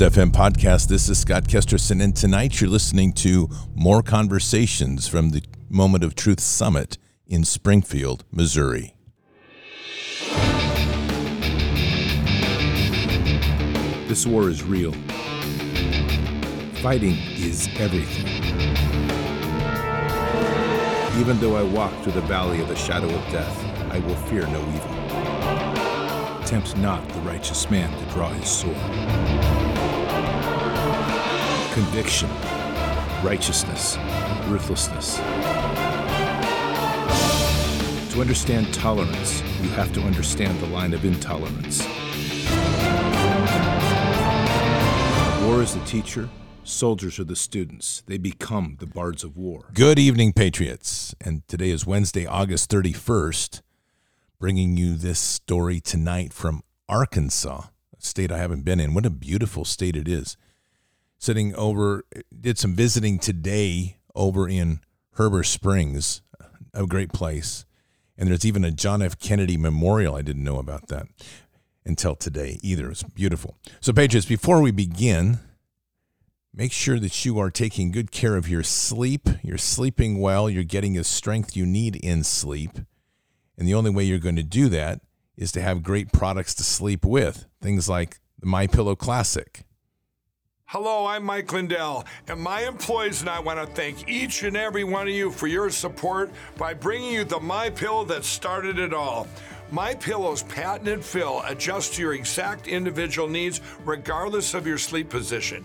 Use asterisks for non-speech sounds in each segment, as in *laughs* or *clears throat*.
FM podcast. This is Scott Kesterson, and tonight you're listening to more conversations from the Moment of Truth Summit in Springfield, Missouri. This war is real. Fighting is everything. Even though I walk through the valley of the shadow of death, I will fear no evil. Tempt not the righteous man to draw his sword. Conviction, righteousness, ruthlessness. To understand tolerance, you have to understand the line of intolerance. War is the teacher, soldiers are the students. They become the bards of war. Good evening, Patriots. And today is Wednesday, August 31st, bringing you this story tonight from Arkansas, a state I haven't been in. What a beautiful state it is. Sitting over, did some visiting today over in Heber Springs, a great place. And there's even a John F. Kennedy Memorial. I didn't know about that until today either. It's beautiful. So, Patriots, before we begin, make sure that you are taking good care of your sleep. You're sleeping well. You're getting the strength you need in sleep. And the only way you're going to do that is to have great products to sleep with. Things like the My Pillow Classic. Hello, I'm Mike Lindell, and my employees and I want to thank each and every one of you for your support by bringing you the My Pillow that started it all. My Pillow's patented fill adjusts to your exact individual needs regardless of your sleep position.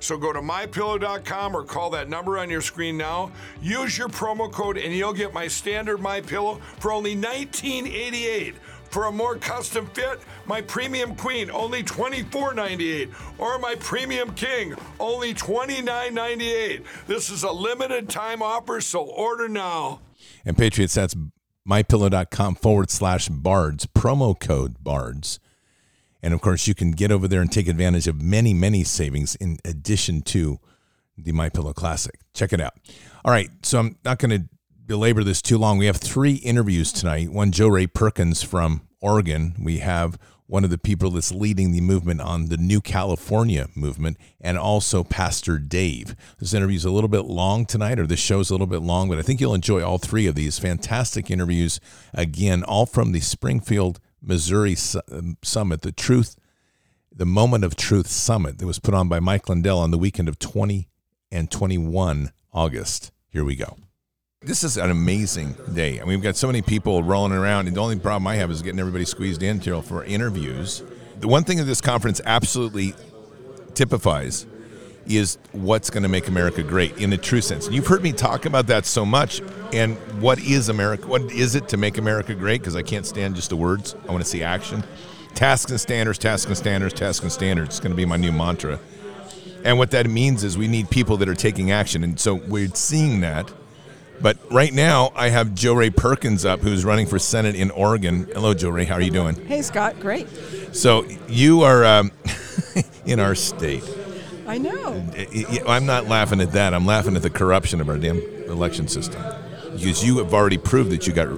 So go to mypillow.com or call that number on your screen now. Use your promo code and you'll get my standard My Pillow for only $19.88. For a more custom fit, my Premium Queen only $24.98 or my Premium King only $29.98. This is a limited time offer, so order now. And Patriots, that's mypillow.com forward slash bards, promo code bards. And of course, you can get over there and take advantage of many, many savings in addition to the My Pillow Classic. Check it out. All right, so I'm not going to belabor this too long. We have three interviews tonight. One, Jo Rae Perkins from Oregon. We have one of the people that's leading the movement on the New California movement, and also Pastor Dave. This interview is a little bit long tonight, or this show is a little bit long, but I think you'll enjoy all three of these fantastic interviews. Again, all from the Springfield, Missouri um, Summit, the Truth, the Moment of Truth Summit that was put on by Mike Lindell on the weekend of 20 and 21 August. Here we go. This is an amazing day. I mean, we've got so many people rolling around, and the only problem I have is getting everybody squeezed in here for interviews. The one thing that this conference absolutely typifies is what's going to make America great in a true sense. And you've heard me talk about that so much. And what is America? What is it to make America great? Because I can't stand just the words. I want to see action. Tasks and standards, tasks and standards, tasks and standards. It's going to be my new mantra. And what that means is we need people that are taking action. And so we're seeing that but right now, I have Jo Rae Perkins up, who's running for Senate in Oregon. Hello, Jo Rae. How are you doing? Hey, Scott. Great. So you are um, *laughs* in our state. I know. Eh, eh, I'm not laughing at that. I'm laughing at the corruption of our damn election system. Because you have already proved that you got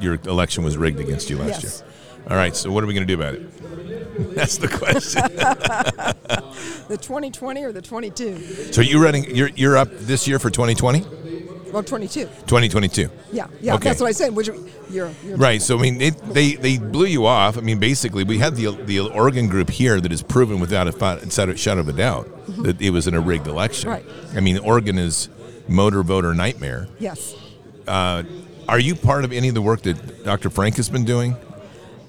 your election was rigged against you last yes. year. All right. So what are we going to do about it? *laughs* That's the question. *laughs* the 2020 or the 22? So you running? You're you're up this year for 2020? Well, 22. 2022. Yeah, yeah, Okay. that's what I said. Which you're, you're Right. So I mean, it, they they blew you off. I mean, basically, we had the the Oregon group here that has proven without a shadow of a doubt that it was in a rigged election. Right. I mean, Oregon is motor voter nightmare. Yes. Are you part of any of the work that Dr. Frank has been doing?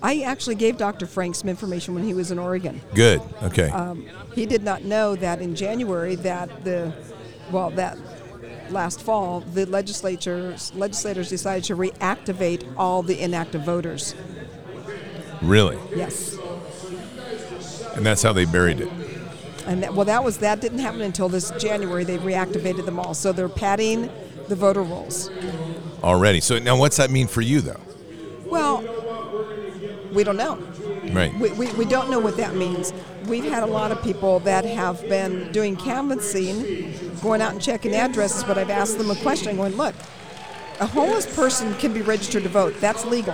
I actually gave Dr. Frank some information when he was in Oregon. Good. Okay. Um, he did not know that in January that the, well, that last fall the legislatures legislators decided to reactivate all the inactive voters. really. Yes. And that's how they buried it. And that, well, that was that didn't happen until this January. They reactivated them all, so they're padding the voter rolls. already. So now, what's that mean for you, though? Well, we don't know. Right. We, we, we don't know what that means. We've had a lot of people that have been doing canvassing, going out and checking addresses, but I've asked them a question going, look, a homeless person can be registered to vote. That's legal.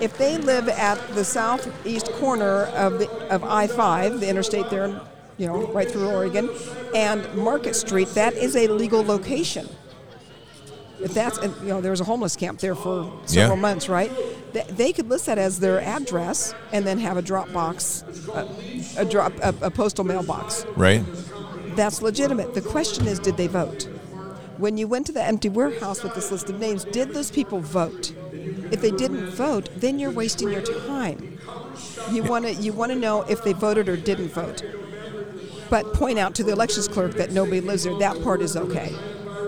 If they live at the southeast corner of, the, of I 5, the interstate there, you know, right through Oregon, and Market Street, that is a legal location. If that's, and, you know, there was a homeless camp there for several Yeah. months, right? They, they could list that as their address and then have a drop box, a, a drop, a, a postal mailbox. Right. That's legitimate. The question is, did they vote? When you went to the empty warehouse with this list of names, did those people vote? If they didn't vote, then you're wasting your time. You want to you want to know if they voted or didn't vote. But point out to the elections clerk that nobody lives there. That part is okay,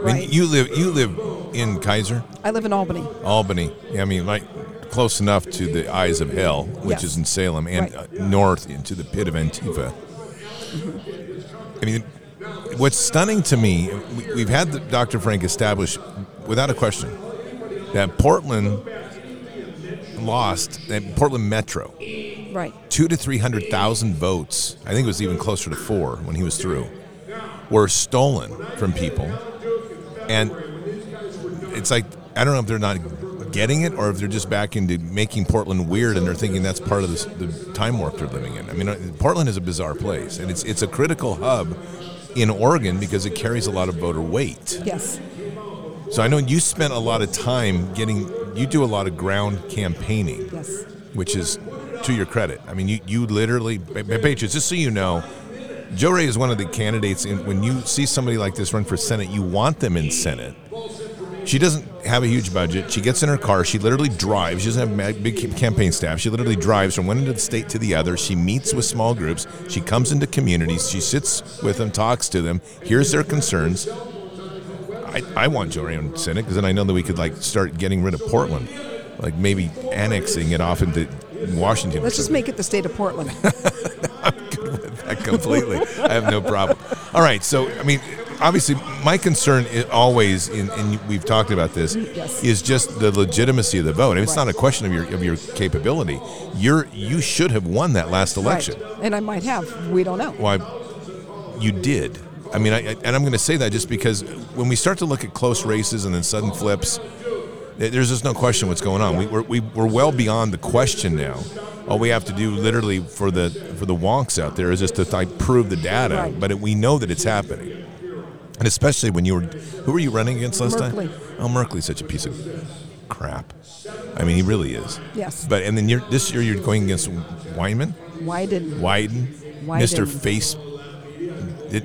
I right? mean, you live you live in Keizer, I live in Albany. Albany. Yeah, I mean, like close enough to the eyes of hell, which Yes. is in Salem, and Right. uh, north into the pit of Antifa. I mean, what's stunning to me, we, we've had the, Dr. Frank establish without a question that Portland lost, that Portland Metro, Right. two to three hundred thousand votes. I think it was even closer to four when he was through. Were stolen from people, and it's like I don't know if they're not getting it or if they're just back into making Portland weird and they're thinking that's part of this, the time warp they're living in. I mean, uh, Portland is a bizarre place, and it's it's a critical hub in Oregon because it carries a lot of voter weight. Yes. So I know you spent a lot of time getting. You do a lot of ground campaigning Yes. which is to your credit. I mean, you, you literally, Pa- Pa- Patriots, just so you know, Jo Rae is one of the candidates. In, when you see somebody like this run for Senate, you want them in Senate. She doesn't have a huge budget. She gets in her car. She literally drives. She doesn't have a big campaign staff. She literally drives from one end of the state to the other. She meets with small groups. She comes into communities. She sits with them, talks to them, hears their concerns. I, I want Jo Rae in Senate because then I know that we could like start getting rid of Portland, like maybe annexing it off into Washington. Let's just make it the state of Portland. *laughs* completely. I have no problem. All right, so I mean, obviously, my concern is always, in, and we've talked about this, Yes. is just the legitimacy of the vote. I mean, it's Right. not a question of your of your capability. You're you should have won that last election. Right. And I might have. We don't know. Why? You did. I mean, I, and I'm going to say that just because when we start to look at close races and then sudden flips, there's just no question what's going on. We, we're, we, we're well beyond the question now. All we have to do, literally, for the for the wonks out there, is just to like, prove the data. Right. But it, we know that it's happening, and especially when you were, who were you running against last Merkley. time? Oh, Merkley's such a piece of crap. I mean, he really is. Yes. But and then you're, this year you're going against Weinman, Wyden, Wyden. Mr. Face. It,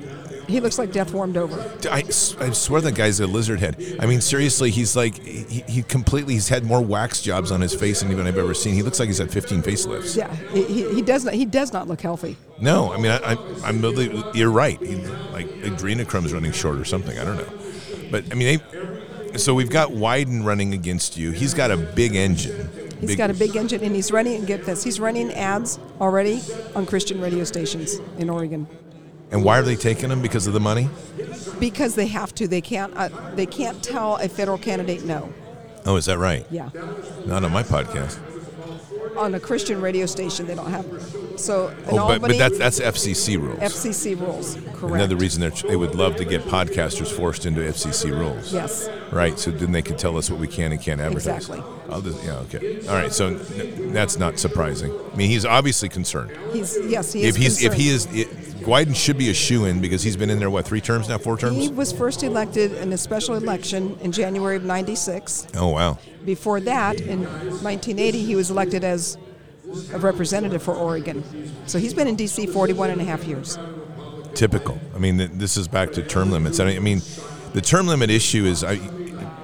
he looks like death warmed over? I, I swear that guy's a lizard head. I mean, seriously, he's like he, he completely he's had more wax jobs on his face than even I've ever seen. He looks like he's had 15 facelifts. Yeah. He, he, he does not. He does not look healthy. No, I mean, I, I, I'm really, you're right. He, like adrenochrome running short or something. I don't know, but I mean, they, so we've got Wyden running against you. He's got a big engine. He's got a big engine, and he's running. And get this, he's running ads already on Christian radio stations in Oregon And why are they taking them? Because of the money? because they have to. They can't. Uh, they can't tell a federal candidate no. Oh, is that right? Yeah. Not on my podcast. On a Christian radio station, they don't have. So Oh, but, Albany, but that's that's FCC rules. FCC rules. Correct. Another reason they would love to get podcasters forced into FCC rules. Yes. Right. So then they can tell us what we can and can't advertise. Exactly. I'll just, yeah. Okay. All right. So n- that's not surprising. I mean, he's obviously concerned. He's yes. He if is he's if he is, Wyden should be a shoe in because he's been in there what three terms now, four terms. He was first elected in a special election in January of '96. oh wow. Before that, in 1980, he was elected as a representative for Oregon. So he's been in D.C. 41 and a half years. Typical. I mean, this is back to term limits. I mean, the term limit issue is I.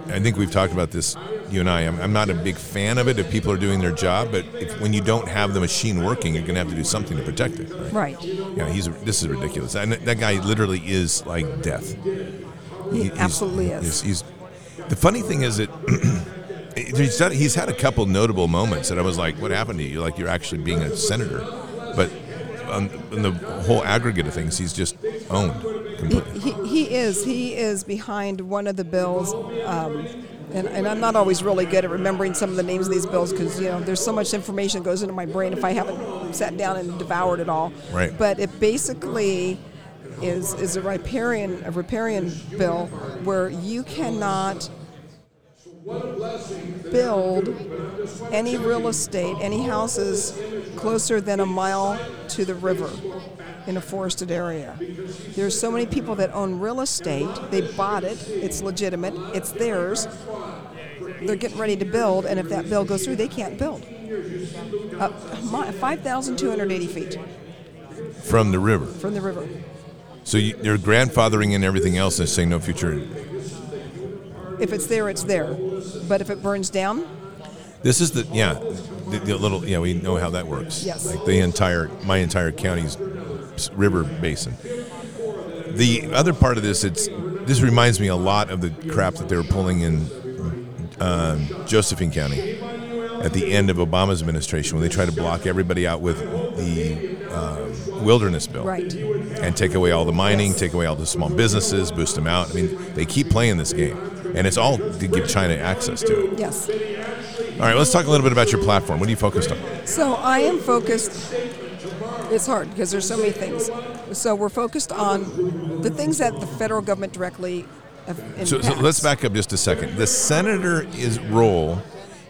I think we've talked about this, you and I. I'm, I'm not a big fan of it if people are doing their job, but if, when you don't have the machine working, you're going to have to do something to protect it. Right. Right. Yeah, he's this is ridiculous. And that guy literally is like death. He he's- absolutely is. He's, he's- the funny thing is that *clears throat* he's, done, he's had a couple notable moments that I was like, "What happened to you? Like you're actually being a senator," but on, on the whole aggregate of things, he's just owned. completely. He, he is. He is behind one of the bills. Um, and, and I'm not always really good at remembering some of the names of these bills because you know there's so much information that goes into my brain if I haven't sat down and devoured it all. Right. But it basically is is a riparian a riparian bill where you cannot build any real estate, any houses closer than a mile to the river in a forested area. There's so many people that own real estate, they bought it, it's legitimate, it's theirs. They're getting ready to build, and if that bill goes through, they can't build. Uh, 5,280 feet From the river. from the river. So you, you're grandfathering in everything else and saying no future. If it's there, it's there. But if it burns down, This is the yeah, the, the little yeah. We know how that works. Yes. Like the entire my entire county's river basin. The other part of this, it's this reminds me a lot of the crap that they were pulling in um, Josephine County at the end of Obama's administration when they tried to block everybody out with the um, wilderness bill. Right. And take away all the mining, take away all the small businesses, boost them out. I mean, they keep playing this game. And it's all to give China access to it. yes. All right, let's talk a little bit about your platform. What are you focused on? So I am focused. It's hard because there's so many things. So we're focused on the things that the federal government directly. So, so let's back up just a second. The senator is role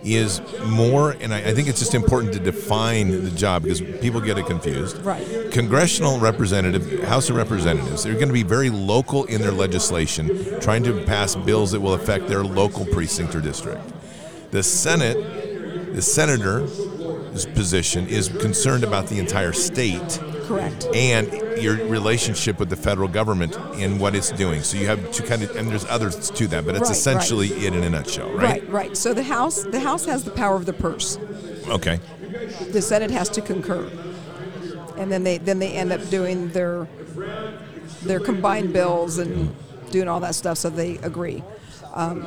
is more, and I, I think it's just important to define the job because people get it confused. Right. Congressional representative, House of Representatives, they're going to be very local in their legislation, trying to pass bills that will affect their local precinct or district. The Senate, the senator's position is concerned about the entire state Correct. and your relationship with the federal government and what it's doing. So you have to kind of, and there's others to that, but it's Right, right. essentially it in a nutshell, right? Right. Right. So the House, the House has the power of the purse. Okay. The Senate has to concur, and then they then they end up doing their their combined bills and doing all that stuff. So they agree. Um,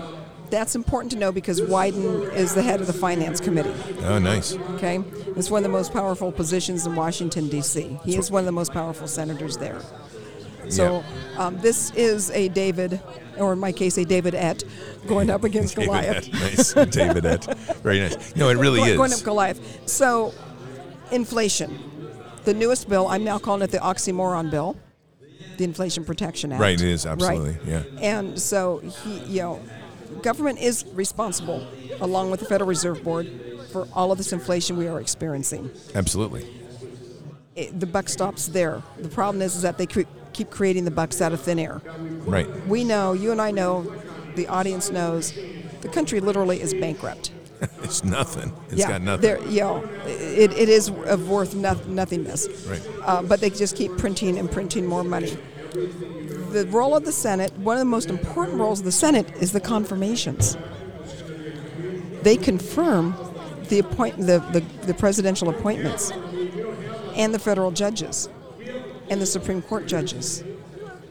that's important to know because Wyden is the head of the Finance Committee. Oh, nice. Okay, it's one of the most powerful positions in Washington D.C. He is one of the most powerful senators there. So um, this is a David, or in my case, a David Et, going up against Goliath. *laughs* David nice. David Ed. Very nice. No, it really Going- Going up Goliath. So, inflation. The newest bill, I'm now calling it the oxymoron bill, the Inflation Protection Act. Right, it is, absolutely, yeah. And so, he, you know, government is responsible, along with the Federal Reserve Board, for all of this inflation we are experiencing. Absolutely. It, the buck stops there. The problem is, is that they keep creating the bucks out of thin air. Right. We know, you and I know, the audience knows, the country literally is bankrupt. *laughs* It's nothing. It's yeah, got nothing. There, you know, it, it is of worth no, nothingness. Right. Uh, but they just keep printing and printing more money. The role of the Senate, one of the most important roles of the Senate, is the confirmations. They confirm the appoint the, the, the presidential appointments and the federal judges and the Supreme Court judges.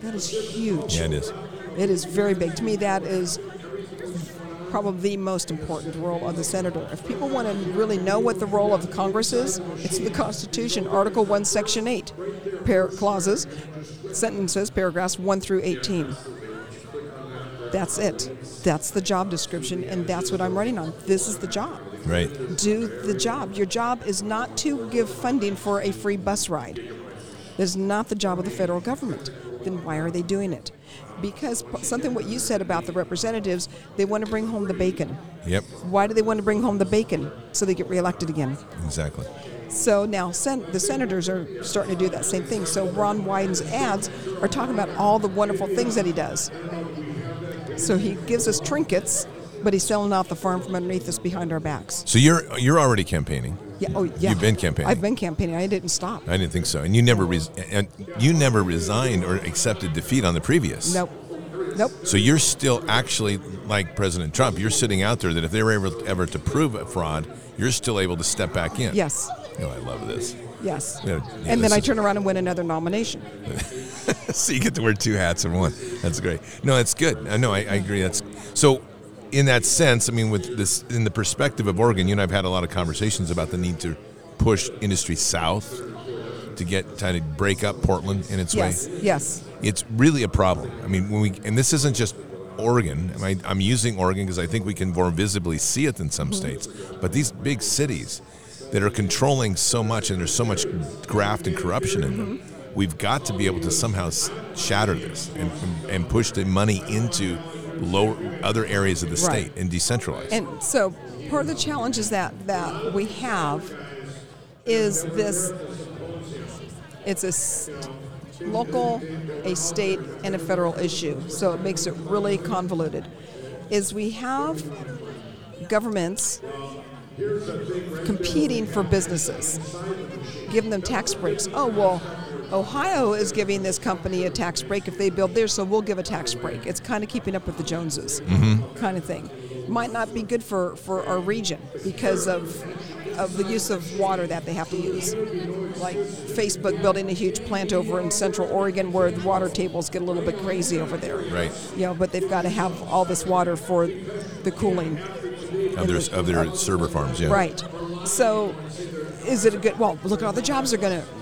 That is huge. Yeah, it is. It is very big. To me, that is probably the most important role of the senator. If people want to really know what the role of the Congress is, it's in the Constitution, Article 1, Section 8, par- clauses, sentences, paragraphs 1 through 18. That's it. That's the job description, and that's what I'm running on. This is the job. Right. Do the job. Your job is not to give funding for a free bus ride. That is not the job of the federal government. Then why are they doing it? Because something what you said about the representatives, they want to bring home the bacon. Yep. Why do they want to bring home the bacon? So they get reelected again. Exactly. So now sen- the senators are starting to do that same thing. So Ron Wyden's ads are talking about all the wonderful things that he does. So he gives us trinkets, but he's selling off the farm from underneath us behind our backs. So you're you're already campaigning. Yeah. Oh, yeah. You've been campaigning. I've been campaigning. I didn't stop. I didn't think so. And you never res- and you never resigned or accepted defeat on the previous. Nope. Nope. So you're still actually like President Trump. You're sitting out there that if they were ever, ever to prove a fraud, you're still able to step back in. Yes. Oh, I love this. Yes. Yeah, yeah, and then I turn around and win another nomination. *laughs* so you get to wear two hats in one. That's great. No, that's good. I know. I, I agree. That's so. In that sense, I mean, with this, in the perspective of Oregon, you and I've had a lot of conversations about the need to push industry south to get trying to break up Portland in its Yes, way. yes. It's really a problem. I mean, when we and this isn't just Oregon. I mean, I'm using Oregon because I think we can more visibly see it than some mm-hmm. states. But these big cities that are controlling so much and there's so much graft and corruption in them, mm-hmm. we've got to be able to somehow shatter this and, and push the money into lower other areas of the Right. state and decentralize. And so part of the challenges that that we have is this it's a s- local, a state, and a federal issue. So it makes it really convoluted. Is we have governments competing for businesses, giving them tax breaks. Oh well, Ohio is giving this company a tax break if they build there, so we'll give a tax break. It's kind of keeping up with the Joneses, mm-hmm. kind of thing. Might not be good for, for our region because of of the use of water that they have to use. Like Facebook building a huge plant over in Central Oregon where the water tables get a little bit crazy over there. Right. You know, but they've got to have all this water for the cooling of their, of their server farms, yeah. Right. So, is it a good? Well, look at all the jobs they're going to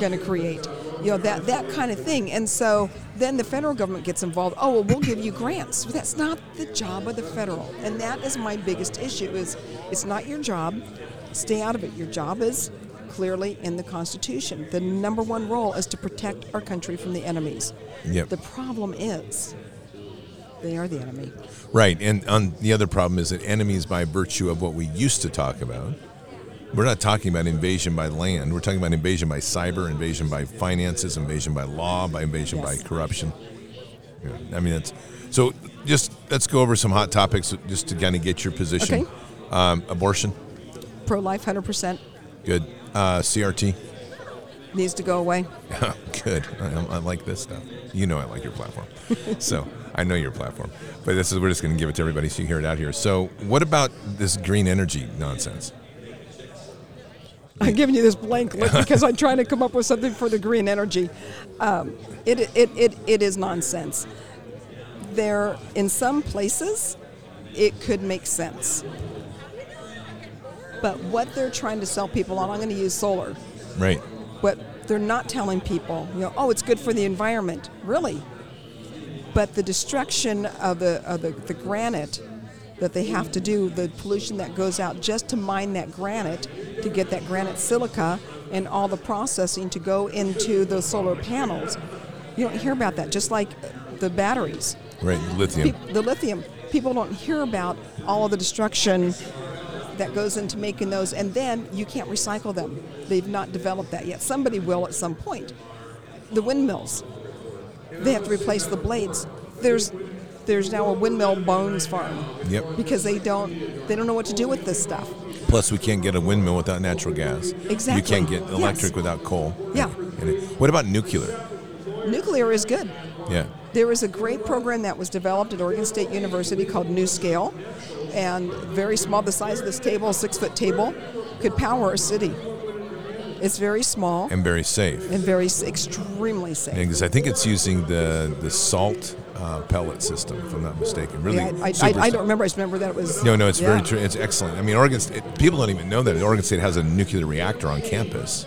going to create. You know that that kind of thing. And so then the federal government gets involved. Oh well, we'll give you grants. But that's not the job of the federal. And that is my biggest issue. Is it's not your job. Stay out of it. Your job is clearly in the Constitution. The number one role is to protect our country from the enemies. Yep. The problem is they are the enemy. Right, and on the other problem is that enemies, by virtue of what we used to talk about, we're not talking about invasion by land. We're talking about invasion by cyber, invasion by finances, invasion by law, by invasion Yes. by corruption. Yeah, I mean, it's so. Just let's go over some hot topics, just to kind of get your position. Okay. Um, abortion, Pro life, hundred percent good. Uh, CRT, needs to go away. *laughs* good. I, I like this stuff. You know, I like your platform. *laughs* so I know your platform, but this is we're just going to give it to everybody so you hear it out here. So, what about this green energy nonsense? I'm giving you this blank look because I'm trying to come up with something for the green energy. Um, it, it, it, it is nonsense. There, in some places, it could make sense. But what they're trying to sell people on, I'm going to use solar. Right. What they're not telling people, you know, oh, it's good for the environment. Really? But the destruction of the, of the, the granite that they have to do, the pollution that goes out just to mine that granite, to get that granite silica, and all the processing to go into the solar panels. You don't hear about that, just like the batteries. Right. Lithium. Peop- the lithium. People don't hear about all of the destruction that goes into making those, and then you can't recycle them. They've not developed that yet. Somebody will at some point. The windmills, they have to replace the blades. There's there's now a windmill bones farm. Yep. Because they don't they don't know what to do with this stuff. Plus, we can't get a windmill without natural gas. Exactly. You can't get electric Yes. without coal. Yeah. And what about nuclear? Nuclear is good. Yeah. There was a great program that was developed at Oregon State University called NuScale, and very small, the size of this table, six foot table, could power a city. It's very small And very safe. and very extremely safe. Because I think it's using the the salt uh, pellet system, if I'm not mistaken. Really, Yeah, I, I, I, don't remember. I just remember that it was. No, no, it's very true. It's excellent. I mean, Oregon State, people don't even know that Oregon State has a nuclear reactor on campus.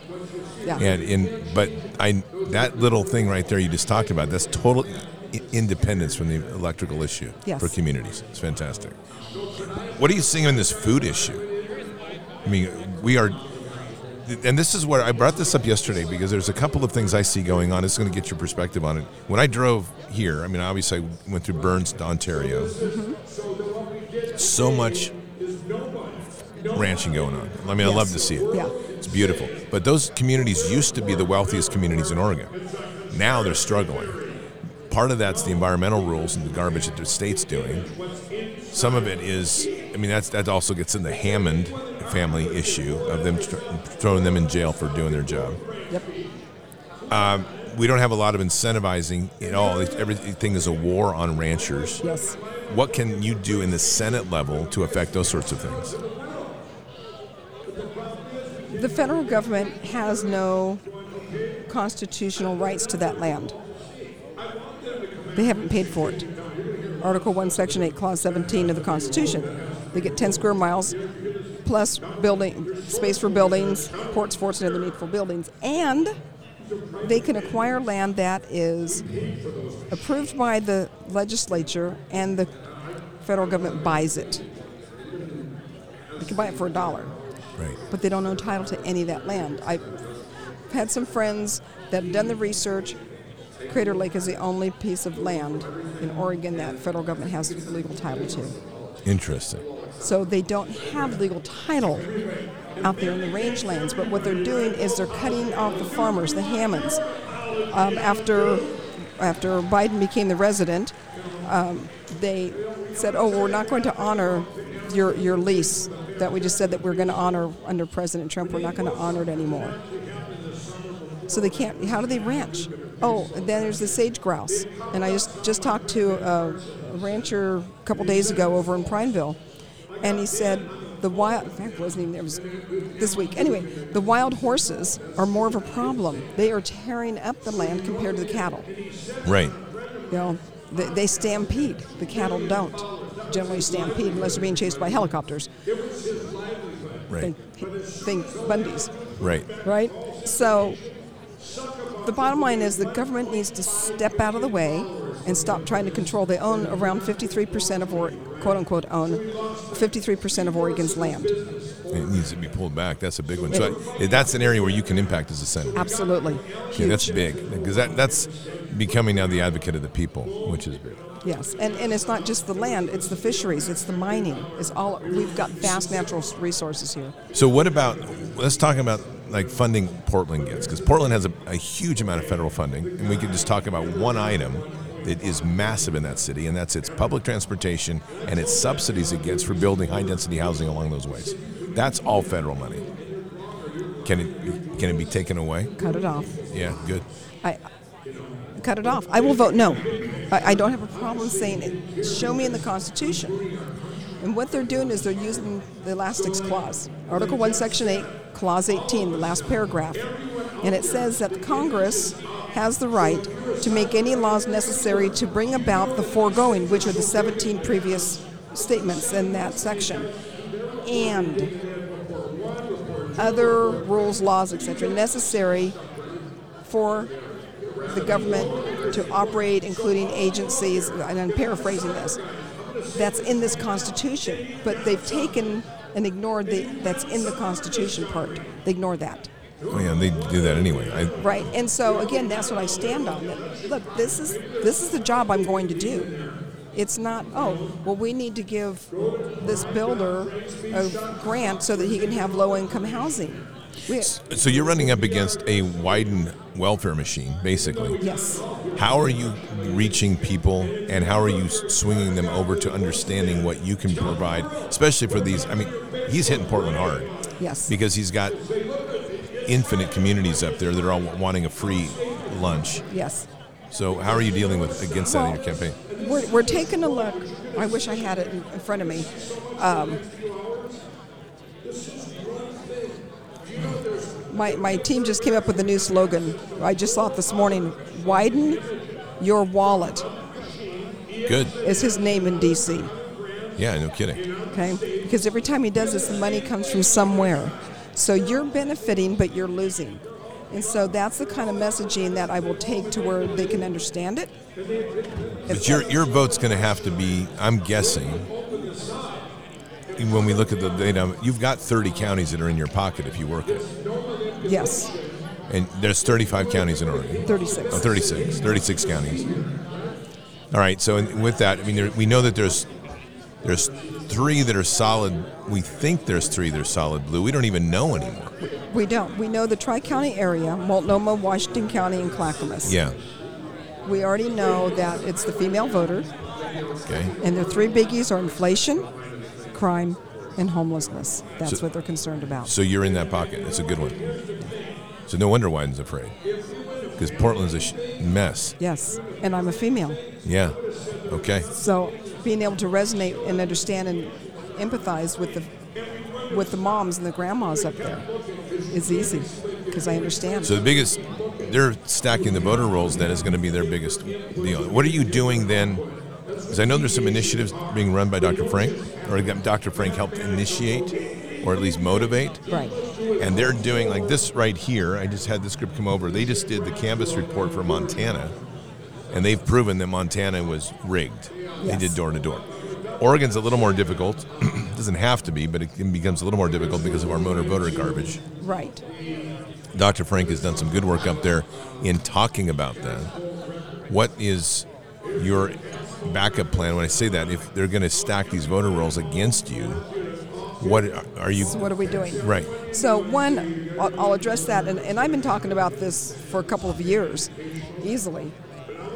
Yeah. And in, but I that little thing right there you just talked about, that's total independence from the electrical issue Yes. for communities. It's fantastic. What are you seeing on this food issue? I mean, we are, and this is where I brought this up yesterday because there's a couple of things I see going on. It's going to get your perspective on it. When I drove here, I mean, obviously I went through Burns to Ontario. So much ranching going on. I mean, I love to see it. Yeah. It's beautiful. But those communities used to be the wealthiest communities in Oregon. Now they're struggling. Part of that's the environmental rules and the garbage that the state's doing. Some of it is, I mean, that's that also gets in the Hammond family issue of them tr- throwing them in jail for doing their job. Yep. Um, we don't have a lot of incentivizing at all. Everything is a war on ranchers. Yes. What can you do in the Senate level to affect those sorts of things? The federal government has no constitutional rights to that land. They haven't paid for it. Article 1, Section 8, Clause 17 of the Constitution. They get 10 square miles plus building space for buildings, ports, forts, and other needful buildings, and they can acquire land that is approved by the legislature and the federal government buys it. They can buy it for a dollar, Right. but they don't own title to any of that land. I've had some friends that have done the research. Crater Lake is the only piece of land in Oregon that federal government has legal title to. Interesting. So they don't have legal title out there in the rangelands. But what they're doing is they're cutting off the farmers, the Hammonds. Um, after after Biden became the resident, um, they said, "Oh, we're not going to honor your your lease that we just said that we're going to honor under President Trump. We're not going to honor it anymore." So they can't. How do they ranch? Oh, then there's the sage grouse, and I just just talked to a, a rancher a couple days ago over in Prineville, and he said the wild. In fact, it wasn't even there. Was this week. Anyway, the wild horses are more of a problem. They are tearing up the land compared to the cattle. Right. You know, they, they stampede. The cattle don't generally stampede unless they're being chased by helicopters. Right. Think, think Bundy's Right. right? So the bottom line is the government needs to step out of the way and stop trying to control. They own around 53% of, or, quote unquote, own 53% of Oregon's land. It needs to be pulled back. That's a big one. So I, that's an area where you can impact as a senator. Absolutely. Yeah, that's big because that, that's becoming now the advocate of the people, which is big. Yes, and, and it's not just the land, it's the fisheries, it's the mining. It's all we've got vast natural resources here. So what about? Let's talk about like funding Portland gets because Portland has a, a huge amount of federal funding, and we could just talk about one item that is massive in that city, and that's its public transportation and its subsidies it gets for building high density housing along those ways. That's all federal money. Can it can it be taken away? Cut it off. Yeah, good. I cut it off. I will vote no. I, I don't have a problem saying it. Show me in the Constitution. And what they're doing is they're using the elastics clause, Article 1, Section 8, Clause 18, the last paragraph. And it says that the Congress has the right to make any laws necessary to bring about the foregoing, which are the 17 previous statements in that section. And other rules, laws, etc., necessary for the government to operate, including agencies, and I'm paraphrasing this, that's in this Constitution. But they've taken and ignored the that's in the Constitution part. They ignore that. Oh yeah, they do that anyway. I, Right. And so again, that's what I stand on. That, look, this is this is the job I'm going to do. It's not, oh, well, we need to give this builder a grant so that he can have low income housing. So you're running up against a widened welfare machine, basically. yes. How are you reaching people and how are you swinging them over to understanding what you can provide, especially for these? I mean, he's hitting Portland hard Yes. because he's got infinite communities up there that are all wanting a free lunch. Yes. So, how are you dealing with against that in your campaign? We're, we're taking a look. I wish I had it in, in front of me. Um, my, my team just came up with a new slogan. I just saw it this morning. Widen your wallet Good. is his name in D.C. Yeah, no kidding. Okay, because every time he does this, the money comes from somewhere. So you're benefiting, but you're losing. And so that's the kind of messaging that I will take to where they can understand it. But your your vote's going to have to be. I'm guessing. When we look at the data, you've got 30 counties that are in your pocket if you work it, Yes, and there's 35 counties in Oregon. 36. Oh, 36. 36 counties. All right. So in- with that, I mean, there, we know that there's there's three that are solid. We think there's three that are solid blue. We don't even know anymore. We don't. We know the Tri County area Multnomah, Washington County, and Clackamas. Yeah. We already know that it's the female voter, Okay. and their three biggies are inflation, crime, and homelessness. That's So- what they're concerned about. So you're in that pocket. It's a good one. So no wonder Wyden's afraid. Because Portland's a sh- mess. Yes, and I'm a female. Yeah. Okay. So being able to resonate and understand and empathize with the with the moms and the grandmas up there is easy because I understand. So the biggest, they're stacking the voter rolls. Then is going to be their biggest deal. What are you doing then? Because I know there's some initiatives being run by Dr. Frank, or Dr. Frank helped initiate, or at least motivate. right. and they're doing like this right here. I just had this group come over. They just did the canvas report for Montana, and they've proven that Montana was rigged. They did door to door. Oregon's a little more difficult. It *clears throat* doesn't have to be, but it becomes a little more difficult because of our motor voter garbage. Right. Dr. Frank has done some good work up there in talking about that. What is your backup plan? When I say that, if they're going to stack these voter rolls against you, what are you? So what are we doing? Right. So one, I'll, I'll address that, and, and I've been talking about this for a couple of years, easily,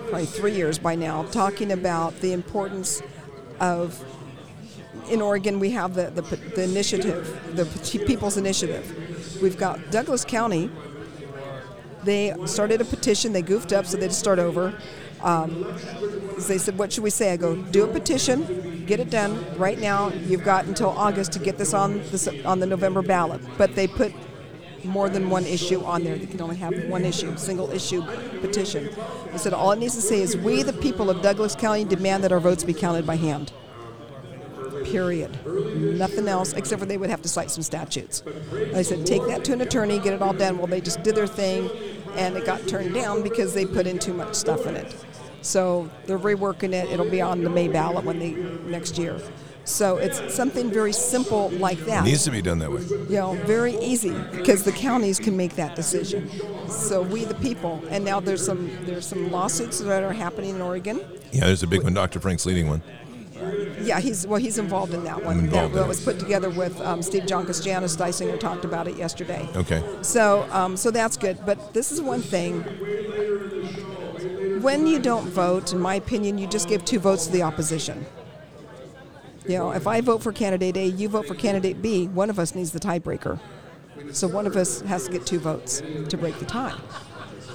probably three years by now, talking about the importance of. In Oregon, we have the, the, the initiative, the People's Initiative. We've got Douglas County. They started a petition. They goofed up, so they had to start over. Um, they said, "What should we say?" I go, "Do a petition, get it done right now. You've got until August to get this on this on the November ballot." But they put more than one issue on there. They can only have one issue, single issue petition. They said all it needs to say is, "We, the people of Douglas County, demand that our votes be counted by hand." Period. Nothing else, except for they would have to cite some statutes. I said, take that to an attorney, get it all done. Well, they just did their thing, and it got turned down because they put in too much stuff in it. So they're reworking it. It'll be on the May ballot when they next year. So it's something very simple like that. It needs to be done that way. You know, very easy because the counties can make that decision. So we, the people, and now there's some there's some lawsuits that are happening in Oregon. Yeah, there's a big one. Dr. Frank's leading one. Yeah, he's well, he's involved in that one. I'm involved that, that it. was put together with um, Steve Joncas, Janice Dysinger talked about it yesterday. Okay. So, um, so that's good. But this is one thing. When you don't vote, in my opinion, you just give two votes to the opposition. You know, if I vote for candidate A, you vote for candidate B, one of us needs the tiebreaker. So one of us has to get two votes to break the tie.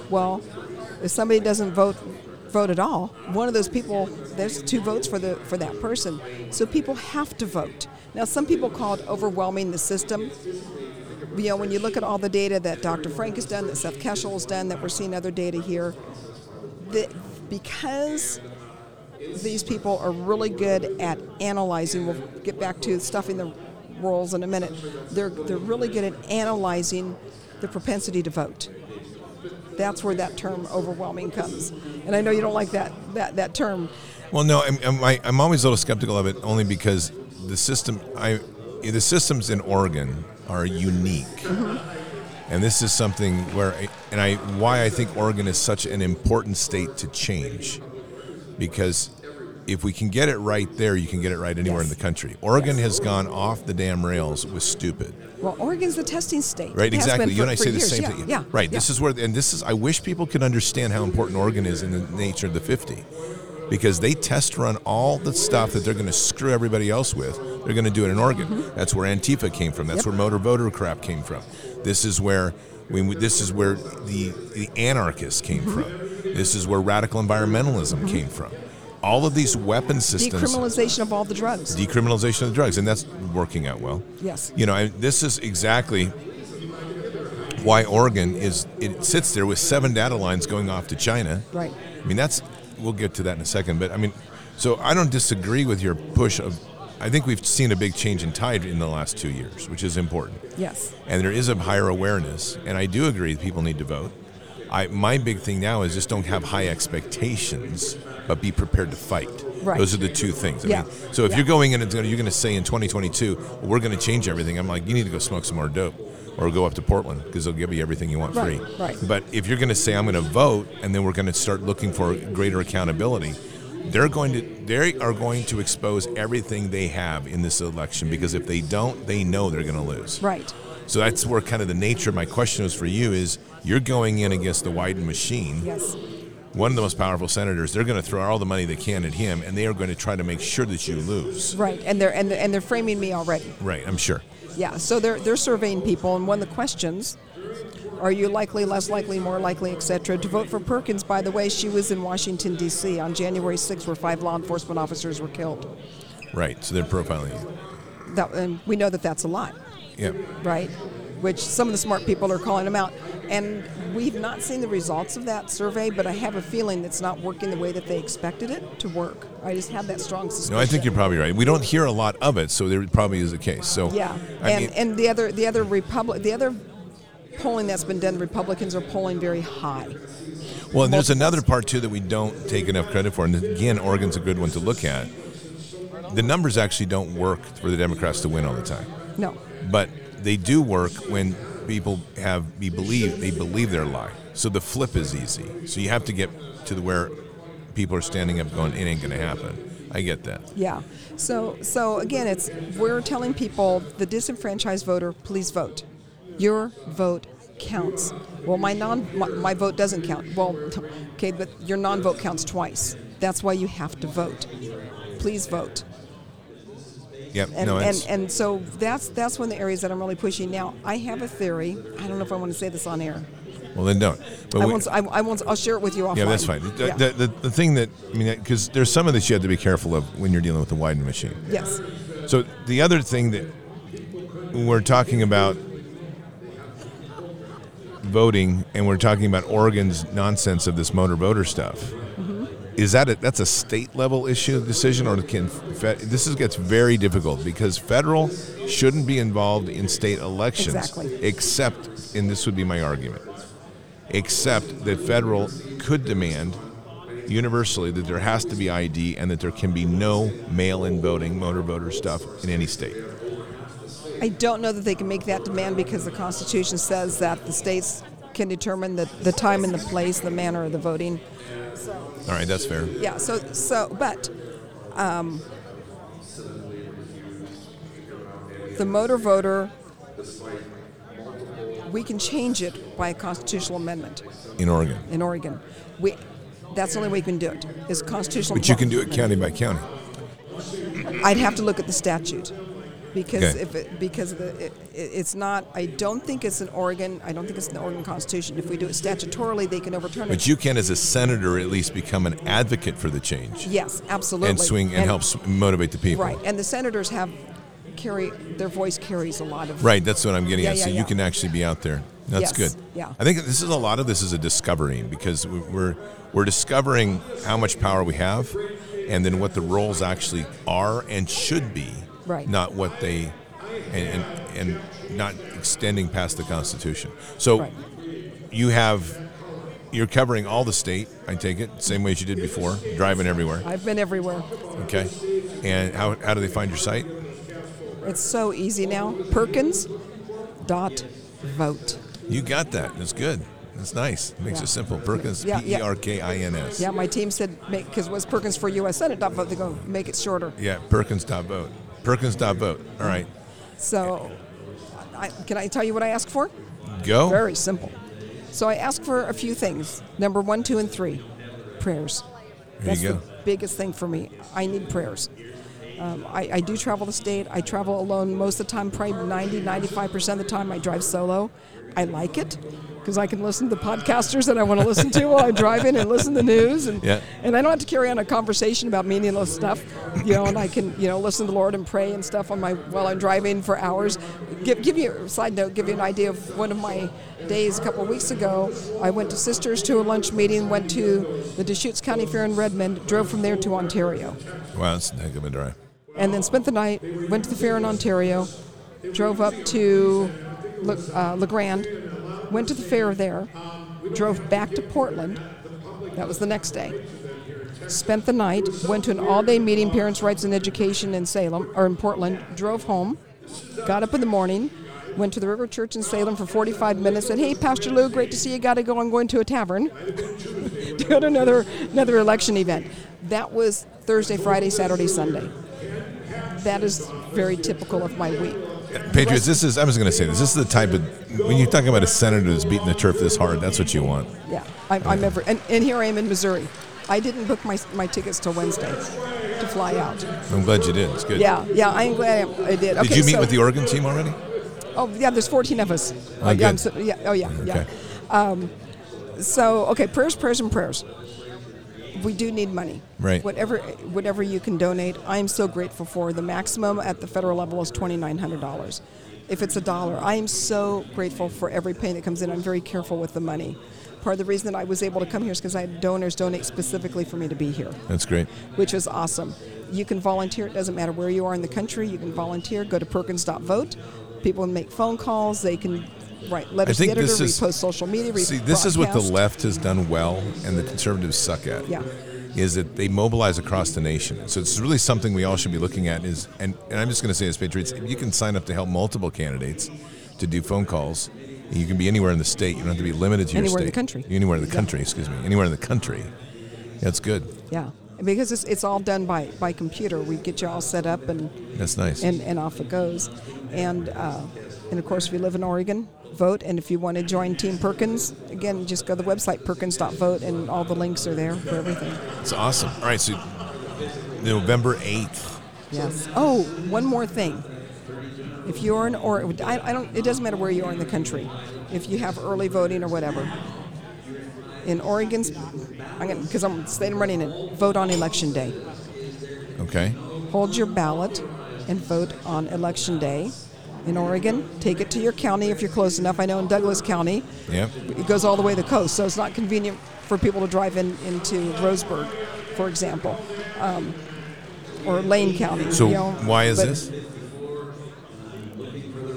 Well, if somebody doesn't vote vote at all, one of those people there's two votes for the for that person. So people have to vote. Now some people call it overwhelming the system. You know, when you look at all the data that Dr. Frank has done, that Seth Keshel has done, that we're seeing other data here, that because these people are really good at analyzing. We'll get back to stuffing the rolls in a minute. They're they're really good at analyzing the propensity to vote. That's where that term "overwhelming" comes. And I know you don't like that that, that term. Well, no, I'm, I'm, I- I'm always a little skeptical of it, only because the system, I, the systems in Oregon are unique, mm-hmm. And this is something where, I, and I, why I think Oregon is such an important state to change, because if we can get it right there, you can get it right anywhere Yes. in the country. Oregon has gone off the damn rails with stupid. Well, Oregon's the testing state. Right, It exactly. You and I say the years. same yeah, thing. Yeah. Right. yeah. This is where, and this is. I wish people could understand how important Oregon is in the nature of the fifty, because they test run all the stuff that they're going to screw everybody else with. They're going to do it in Oregon. That's where Antifa came from. That's Mm-hmm. Yep. where motor voter crap came from. This is where. We, this is where the, the anarchists came Mm-hmm. from. This is where radical environmentalism came from. All of these weapon systems Decriminalization of all the drugs. decriminalization of the drugs, and that's working out well. Yes. You know, I, this is exactly why Oregon is. It sits there with seven data lines going off to China. Right. I mean, that's. We'll get to that in a second, but I mean, so I don't disagree with your push of. I think we've seen a big change in tide in the last two years, which is important Yes. and there is a higher awareness. And I do agree that people need to vote. I, my big thing now is just don't have high expectations, but be prepared to fight. Right. Those are the two things. I Yeah. mean, so if Yeah. you're going in and you're going to say in 2022, we're going to change everything, I'm like, you need to go smoke some more dope or go up to Portland because they'll give you everything you want Right, free. right. But if you're going to say I'm going to vote and then we're going to start looking for greater accountability, they're going to they are going to expose everything they have in this election because if they don't, they know they're going to lose. Right. So that's where kind of the nature of my question is for you is you're going in against the Wyden machine. Yes. One of the most powerful senators, they're going to throw all the money they can at him, and they are going to try to make sure that you lose. Right. And they're and they're, and they're framing me already. Right, I'm sure. Yeah, so they're they're surveying people, and one of the questions: Are you likely, less likely, more likely, etc., to vote for Perkins? By the way, she was in Washington D.C. on January 6th, where five law enforcement officers were killed. Right, so they're profiling you. That, and we know that that's a lie, Yeah. right? which some of the smart people are calling them out. And we've not seen the results of that survey, but I have a feeling it's not working the way that they expected it to work. I just have that strong suspicion. No, I think you're probably right. We don't hear a lot of it, so there probably is a case. So Yeah, I and mean, and the other the other Republic the other polling that's been done, the Republicans are polling very high. well, and there's another part too that we don't take enough credit for, and again, Oregon's a good one to look at. The numbers actually don't work for the Democrats to win all the time, No, but they do work when people have be believe they believe their lie. So the flip is easy. So you have to get to the where people are standing up going, it ain't going to happen. I get that. yeah. So so again, it's we're telling people the disenfranchised voter, please vote. Your vote counts. Well, my non my, my vote doesn't count. Well, okay, but your non-vote counts twice. That's why you have to vote. Please vote. Yep. and, no, and, and so that's that's one of the areas that I'm really pushing now. I have a theory. I don't know if I want to say this on air. well, then don't. But I we- won't. I, I won't. I'll share it with you offline. Yeah, that's fine. The, Yeah. the, the, the thing that I mean, because there's some of this you have to be careful of when you're dealing with the Wyden machine. yes. So the other thing that we're talking about voting, and we're talking about Oregon's nonsense of this motor voter stuff. Is that a, that's a state level issue decision, or can this is gets very difficult because federal shouldn't be involved in state elections, Exactly. except, and this would be my argument, except that federal could demand universally that there has to be ID and that there can be no mail-in voting, motor voter stuff in any state. I don't know that they can make that demand because the Constitution says that the states can determine the, the time and the place, the manner of the voting. All right, that's fair. Yeah. So so, but um, the motor voter, we can change it by a constitutional amendment In Oregon, in Oregon. We. That's the only way we can do it. Is constitutional. but you can do it county by county. I'd have to look at the statute because Okay. if it, because the, it, it- it's not. I don't think it's an Oregon. I don't think it's an Oregon Constitution. If we do it statutorily, they can overturn it. But you can, as a senator, at least become an advocate for the change yes, absolutely. and swing and, helps motivate the people. Right, and the senators have carry their voice carries a lot of Right, that's what I'm getting Yeah, at. yeah, so you can actually be out there. That's Yes, good. yeah. I think this is a lot of this is a discovery because we're we're discovering how much power we have, and then what the roles actually are and should be. Right. Not what they, and and, and not extending past the Constitution. So Right. you have. You're covering all the state, I take it, same way as you did before, driving everywhere. I've been everywhere. Okay. And how, how do they find your site? It's so easy now. Perkins dot vote. You got that. That's good. That's nice. Makes Yeah. it simple. Perkins, Yeah, P yeah. E R K I N S. Yeah, my team said because it was Perkins for U.S. Senate dot vote. They go make it shorter. Yeah, Perkins dot vote. Perkins dot vote. All right. So, I, can I tell you what I asked for? Go. Very simple. So I asked for a few things. Number one, two, and three, prayers. There That's you go. the biggest thing for me. I need prayers. Um, I, I do travel the state. I travel alone most of the time, probably 90, 95% of the time. I drive solo. I like it because I can listen to the podcasters that I want to listen to while I'm driving and listen to the news. And, Yeah. and I don't have to carry on a conversation about meaningless stuff, you know, and I can, you know, listen to the Lord and pray and stuff on my while I'm driving for hours. Give, give you a side note, give you an idea of one of my days a couple of weeks ago. I went to Sisters to a lunch meeting, went to the Deschutes County Fair in Redmond, drove from there to Ontario Wow, that's a heck of a drive. and then spent the night, went to the fair in Ontario, drove up to uh, La Grande, went to the fair there, drove back to Portland. That was the next day. Spent the night, went to an all day meeting, Parents' Rights and Education in Salem, or in Portland, drove home, got up in the morning, went to the River Church in Salem for 45 minutes, said, Hey, Pastor Lou, great to see you, gotta go, I'm going to a tavern. *laughs* Doing another, another election event. That was Thursday, Friday, Saturday, Sunday. That is very typical of my week. Patriots, this is, I was going to say this, this is the type of, when you're talking about a senator that's beating the turf this hard, that's what you want. Yeah, I'm, I'm ever, and, and here I am in Missouri. I didn't book my, my tickets till Wednesday to fly out. I'm glad you did. It's good. Yeah, yeah, I'm glad I, I did. Okay, Did you meet so- with the Oregon team already? Oh, yeah, there's 14 of us. Oh, yeah, so- yeah, oh, yeah, yeah. Okay. Um, so, okay, prayers, prayers, and prayers. We do need money. Right. Whatever, whatever you can donate, I'm so grateful for. The maximum at the federal level is $2,900. if it's a dollar. I am so grateful for every penny that comes in. I'm very careful with the money. Part of the reason that I was able to come here is because I had donors donate specifically for me to be here, That's great. which is awesome. You can volunteer. It doesn't matter where you are in the country. You can volunteer. Go to Perkins.vote. People can make phone calls. They can write letters us think the editor, this is- repost social media, See, this is what the left has done well, and the conservatives suck at. Yeah. Is that they mobilize across the nation. So it's really something we all should be looking at. Is and, and I'm just going to say as patriots, you can sign up to help multiple candidates to do phone calls. You can be anywhere in the state. You don't have to be limited to your Anywhere state. in the country. Anywhere in the Yeah. country. Excuse me. Anywhere in the country. That's good. Yeah, because it's, it's all done by, by computer. We get you all set up and That's nice. and, and off it goes. And uh, and of course, you live in Oregon, vote. And if you want to join Team Perkins, again, just go to the website perkins.vote, and all the links are there for everything. It's awesome. All right, so November 8th. Yes. Oh, one more thing. If you're in or I, I don't, it doesn't matter where you are in the country. If you have early voting or whatever, in Oregon's, I'm because I'm staying running it. Vote on election day. Okay. hold your ballot and vote on election day. In Oregon, take it to your county if you're close enough. I know in Douglas County, it goes all the way to the coast, so it's not convenient for people to drive in into Roseburg, for example, um, or Lane County. So you know, why is this?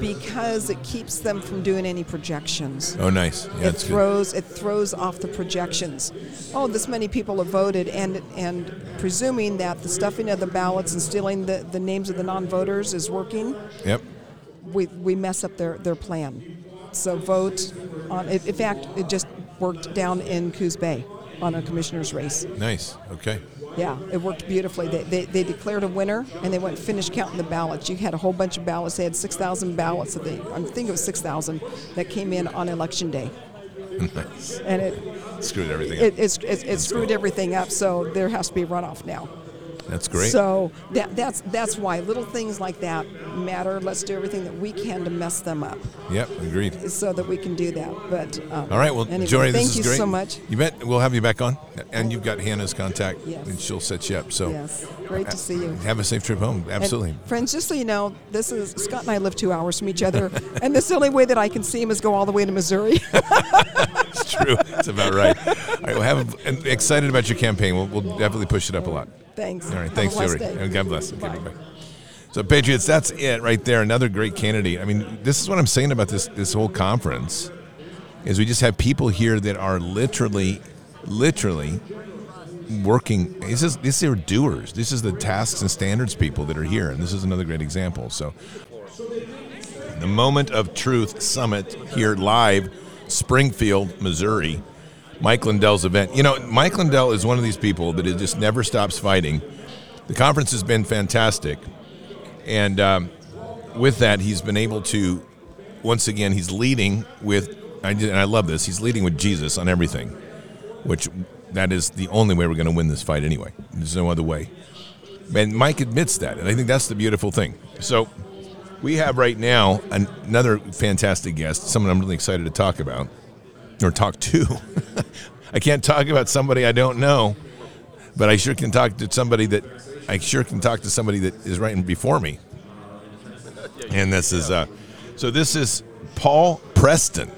Because it keeps them from doing any projections. Oh, nice. Yeah, it that's good. throws it throws off the projections. Oh, this many people have voted, and and presuming that the stuffing of the ballots and stealing the, the names of the non-voters is working, Yep. We, we mess up their, their plan. So vote on. In in fact, it just worked down in Coos Bay on a commissioner's race. Nice. Okay. Yeah, it worked beautifully. They, they, they declared a winner and they went and finished counting the ballots. You had a whole bunch of ballots. They had 6,000 ballots. They, I think it was 6,000 that came in on election day. nice. And it, Screwed everything up. it, it's, it, it screwed everything up, so there has to be a runoff now. That's great. So that, that's that's why little things like that matter. Let's do everything that we can to mess them up, yep. Agreed. so that we can do that. But um, All right. Well, anyway, Jo Rae, thank this you great. so much. You bet. We'll have you back on, and you've got Hannah's contact, Yes. and she'll set you up. So Yes, great to see you. have a safe trip home. And Absolutely. friends, just so you know, this is Scott and I live two hours from each other, *laughs* and this the only way that I can see him is go all the way to Missouri. *laughs* It's true. That's about right. All right. We'll have and excited about your campaign. We'll, we'll definitely push it up a lot. Thanks. All right. Thanks, Jo Rae. And God bless. Okay, Bye. bye-bye. So, Patriots, that's it right there. Another great candidate. I mean, this is what I'm saying about this this whole conference is we just have people here that are literally, literally working. This is these are doers. This is the tasks and standards people that are here, and this is another great example. So, the Moment of Truth Summit here live, Springfield, Missouri. Mike Lindell's event. You know, Mike Lindell is one of these people that it just never stops fighting. The conference has been fantastic, and um, with that, he's been able to. Once again, he's leading with. And I love this. He's leading with Jesus on everything, which that is the only way we're going to win this fight anyway. There's no other way. And Mike admits that, and I think that's the beautiful thing. So we have right now an- another fantastic guest, someone I'm really excited to talk about or talk to. *laughs* I can't talk about somebody I don't know, but I sure can talk to somebody that I sure can talk to somebody that is right before me. And this is uh, so this is Paul Preston,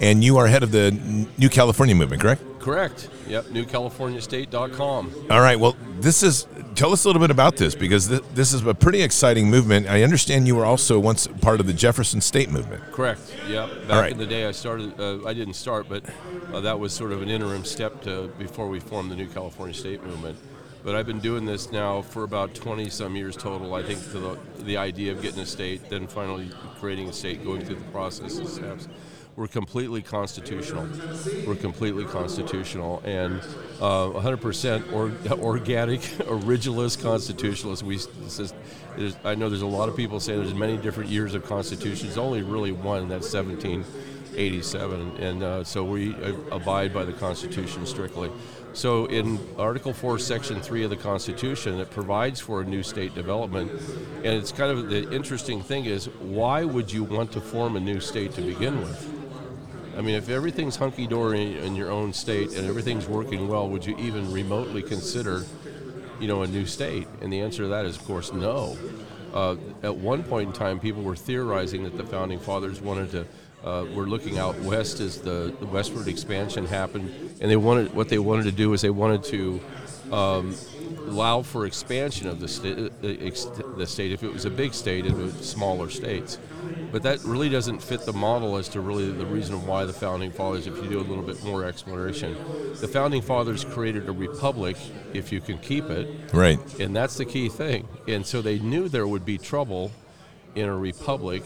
and you are head of the New California movement, correct? Correct. Yep. NewCaliforniaState.com. All right. Well, this is tell us a little bit about this because th- this is a pretty exciting movement. I understand you were also once part of the Jefferson State movement. Correct. Yep. Back All right. in the day, I started. Uh, I didn't start, but uh, that was sort of an interim step to before we formed the New California State Movement. But I've been doing this now for about 20 some years total. I think to the the idea of getting a state, then finally creating a state, going through the process and steps. We're completely constitutional. We're completely constitutional and uh, 100% or, *laughs* organic, *laughs* originalist constitutionalist. We, I know there's a lot of people saying there's many different years of constitutions. Only really one, that's 1787, and uh, so we uh, abide by the Constitution strictly. So in Article 4, Section 3 of the Constitution, it provides for a new state development. And it's kind of the interesting thing is why would you want to form a new state to begin with? I mean, if everything's hunky dory in your own state and everything's working well, would you even remotely consider, you know, a new state? And the answer to that is, of course, no. uh, at one point in time, people were theorizing that the founding fathers wanted to. Uh, were looking out west as the, the westward expansion happened, and they wanted what they wanted to do is they wanted to um, allow for expansion of the state, uh, the state if it was a big state into smaller states. But that really doesn't fit the model as to really the reason why the founding fathers, if you do a little bit more exploration, the founding fathers created a republic if you can keep it. Right. And that's the key thing. And so they knew there would be trouble in a republic,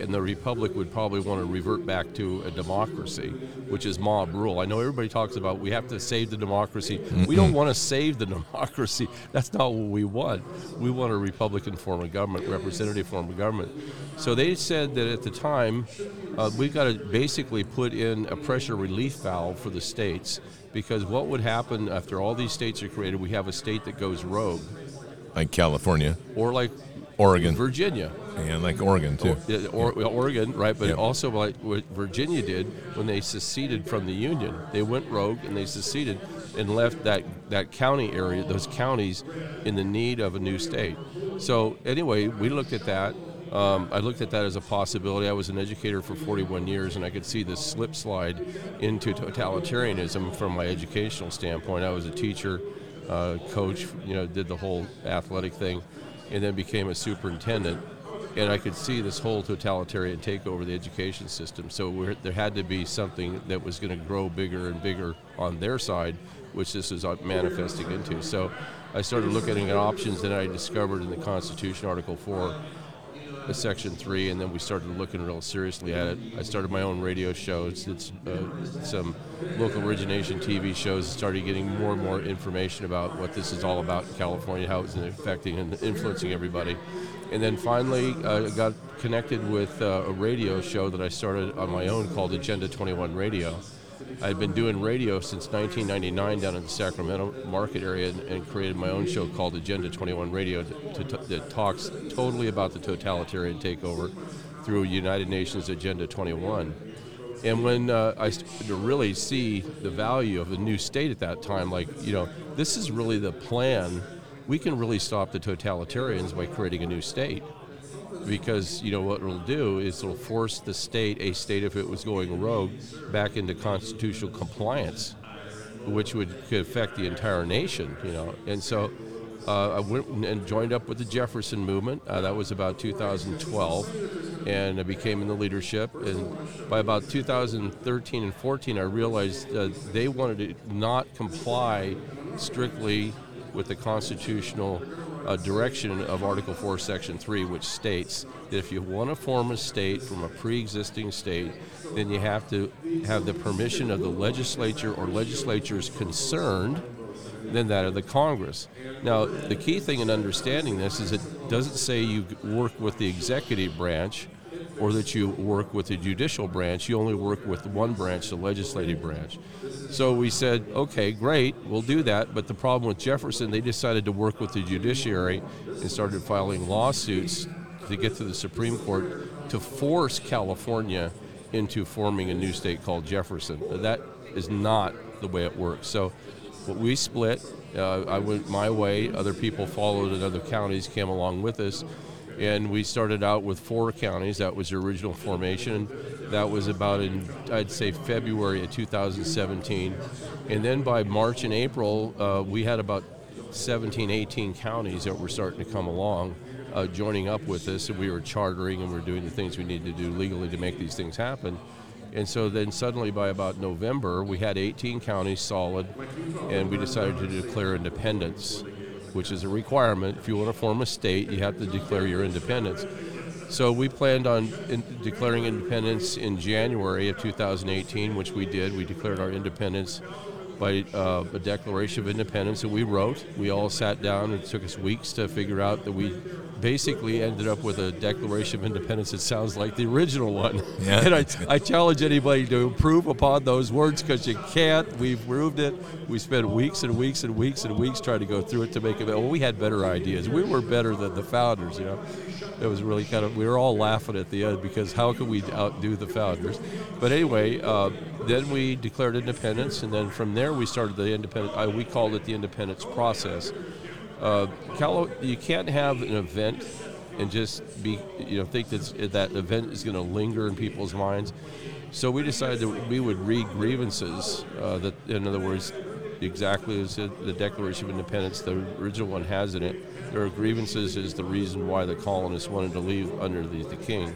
and the republic would probably want to revert back to a democracy, which is mob rule. I know everybody talks about we have to save the democracy. mm We don't want to save the *laughs* democracy. That's not what we want. We want a Republican form of government, representative form of government. So they said that at the time, uh, we've got to basically put in a pressure relief valve for the states because what would happen after all these states are created? We have a state that goes rogue. Like California. Or like Oregon. Virginia. And like Oregon, too. Or, or, Oregon, right? But yep. also like what Virginia did when they seceded from the Union. They went rogue and they seceded and left that, that county area, those counties, in the need of a new state. So, anyway, we looked at that. Um, I looked at that as a possibility. I was an educator for 41 years, and I could see the slip slide into totalitarianism from my educational standpoint. I was a teacher, uh, coach, you know, did the whole athletic thing and then became a superintendent. And I could see this whole totalitarian take over the education system. So there had to be something that was going to grow bigger and bigger on their side, which this is uh, manifesting into. So I started looking at options, and I discovered in the Constitution, Article 4, Section 3, and then we started looking real seriously at it. I started my own radio shows, it's, uh, some local origination TV shows, started getting more and more information about what this is all about in California, how it's affecting and influencing everybody. And then finally, I uh, got connected with uh, a radio show that I started on my own called Agenda 21 Radio I'd been doing radio since 1999 down in the Sacramento market area and, and created my own show called Agenda 21 Radio to, to, that talks totally about the totalitarian takeover through United Nations Agenda 21. And when uh, I started to really see the value of the new state at that time, like, you know, this is really the plan. We can really stop the totalitarians by creating a new state because you know what it'll do is it'll force the state, a state if it was going rogue, back into constitutional compliance, which would could affect the entire nation. You know, and so. Uh, I went and joined up with the Jefferson movement. Uh, that was about 2012, and I became in the leadership. And by about 2013 and 14, I realized uh, they wanted to not comply strictly with the constitutional a direction of Article 4, Section 3, which states that if you want to form a state from a pre existing state, then you have to have the permission of the legislature or legislatures concerned than that of the Congress. Now, the key thing in understanding this is it doesn't say you work with the executive branch or that you work with the judicial branch. You only work with one branch, the legislative branch. So we said, okay, great, we'll do that. But the problem with Jefferson, they decided to work with the judiciary and started filing lawsuits to get to the Supreme Court to force California into forming a new state called Jefferson. That is not the way it works. So we split. Uh, I went my way. Other people followed, and other counties came along with us and we started out with four counties. That was the original formation. That was about in, I'd say, February of 2017. And then by March and April, uh, we had about 17, 18 counties that were starting to come along, uh, joining up with us, and we were chartering and we were doing the things we needed to do legally to make these things happen. And so then suddenly by about November, we had 18 counties solid, and we decided to declare independence which is a requirement. If you want to form a state, you have to declare your independence. So we planned on in declaring independence in January of 2018, which we did. We declared our independence by uh, a Declaration of Independence that we wrote. We all sat down. And it took us weeks to figure out that we basically ended up with a Declaration of Independence that sounds like the original one. *laughs* Yeah. and I, I challenge anybody to improve upon those words because you can't. We've proved it. We spent weeks and weeks and weeks and weeks trying to go through it to make it. Well, we had better ideas. We were better than the founders, you know. It was really kind of, we were all laughing at the end because how could we outdo the founders? But anyway, uh, then we declared independence, and then from there we started the independent, uh, we called it the independence process. Uh, you can't have an event and just be you know think that that event is going to linger in people's minds. So we decided that we would read grievances. Uh, that in other words, exactly as the Declaration of Independence, the original one has in it. There are grievances is the reason why the colonists wanted to leave under the king.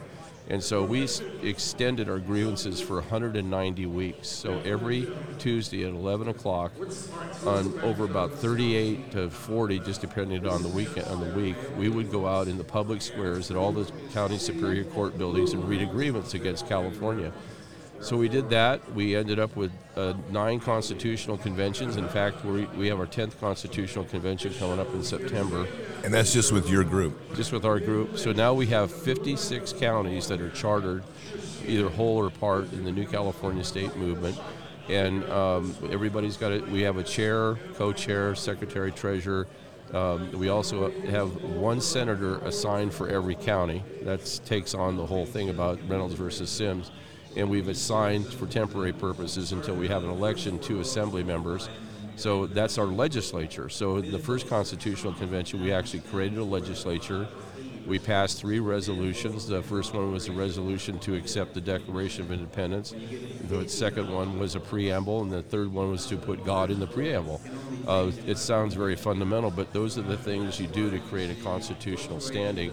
And so we extended our grievances for 190 weeks. So every Tuesday at 11 o'clock, on over about 38 to 40, just depending on the weekend on the week, we would go out in the public squares at all the county superior court buildings and read a grievance against California. So we did that. We ended up with uh, nine constitutional conventions. In fact, we we have our 10th constitutional convention coming up in September. And that's just with your group? Just with our group. So now we have 56 counties that are chartered, either whole or part, in the New California State Movement. And um, everybody's got it. We have a chair, co chair, secretary, treasurer. Um, we also have one senator assigned for every county. That takes on the whole thing about Reynolds versus Sims and we've assigned for temporary purposes until we have an election two assembly members. So that's our legislature. So the first constitutional convention, we actually created a legislature. We passed three resolutions. The first one was a resolution to accept the Declaration of Independence. The second one was a preamble, and the third one was to put God in the preamble. Uh, it sounds very fundamental, but those are the things you do to create a constitutional standing.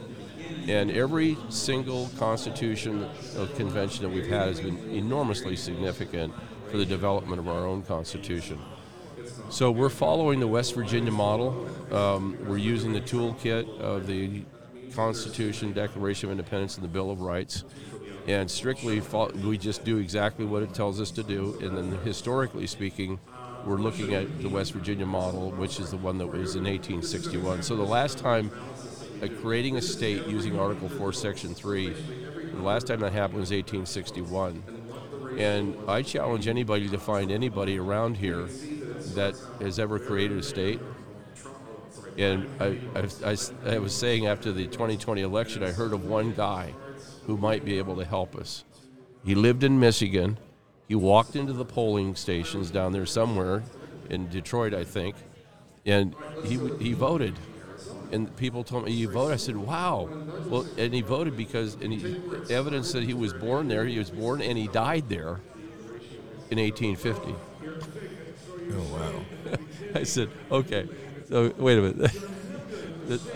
And every single constitution of convention that we've had has been enormously significant for the development of our own constitution. So we're following the West Virginia model. Um, we're using the toolkit of the Constitution, Declaration of Independence, and the Bill of Rights. And strictly, we just do exactly what it tells us to do. And then, historically speaking, we're looking at the West Virginia model, which is the one that was in 1861. So the last time creating a state using Article 4, Section 3. The last time that happened was 1861. And I challenge anybody to find anybody around here that has ever created a state. And I, I, I, I was saying after the 2020 election, I heard of one guy who might be able to help us. He lived in Michigan. He walked into the polling stations down there somewhere in Detroit, I think, and he, he voted and people told me you vote. I said, "Wow!" Well, and he voted because and he, evidence that he was born there. He was born and he died there in 1850. Oh wow! *laughs* I said, "Okay, so wait a minute."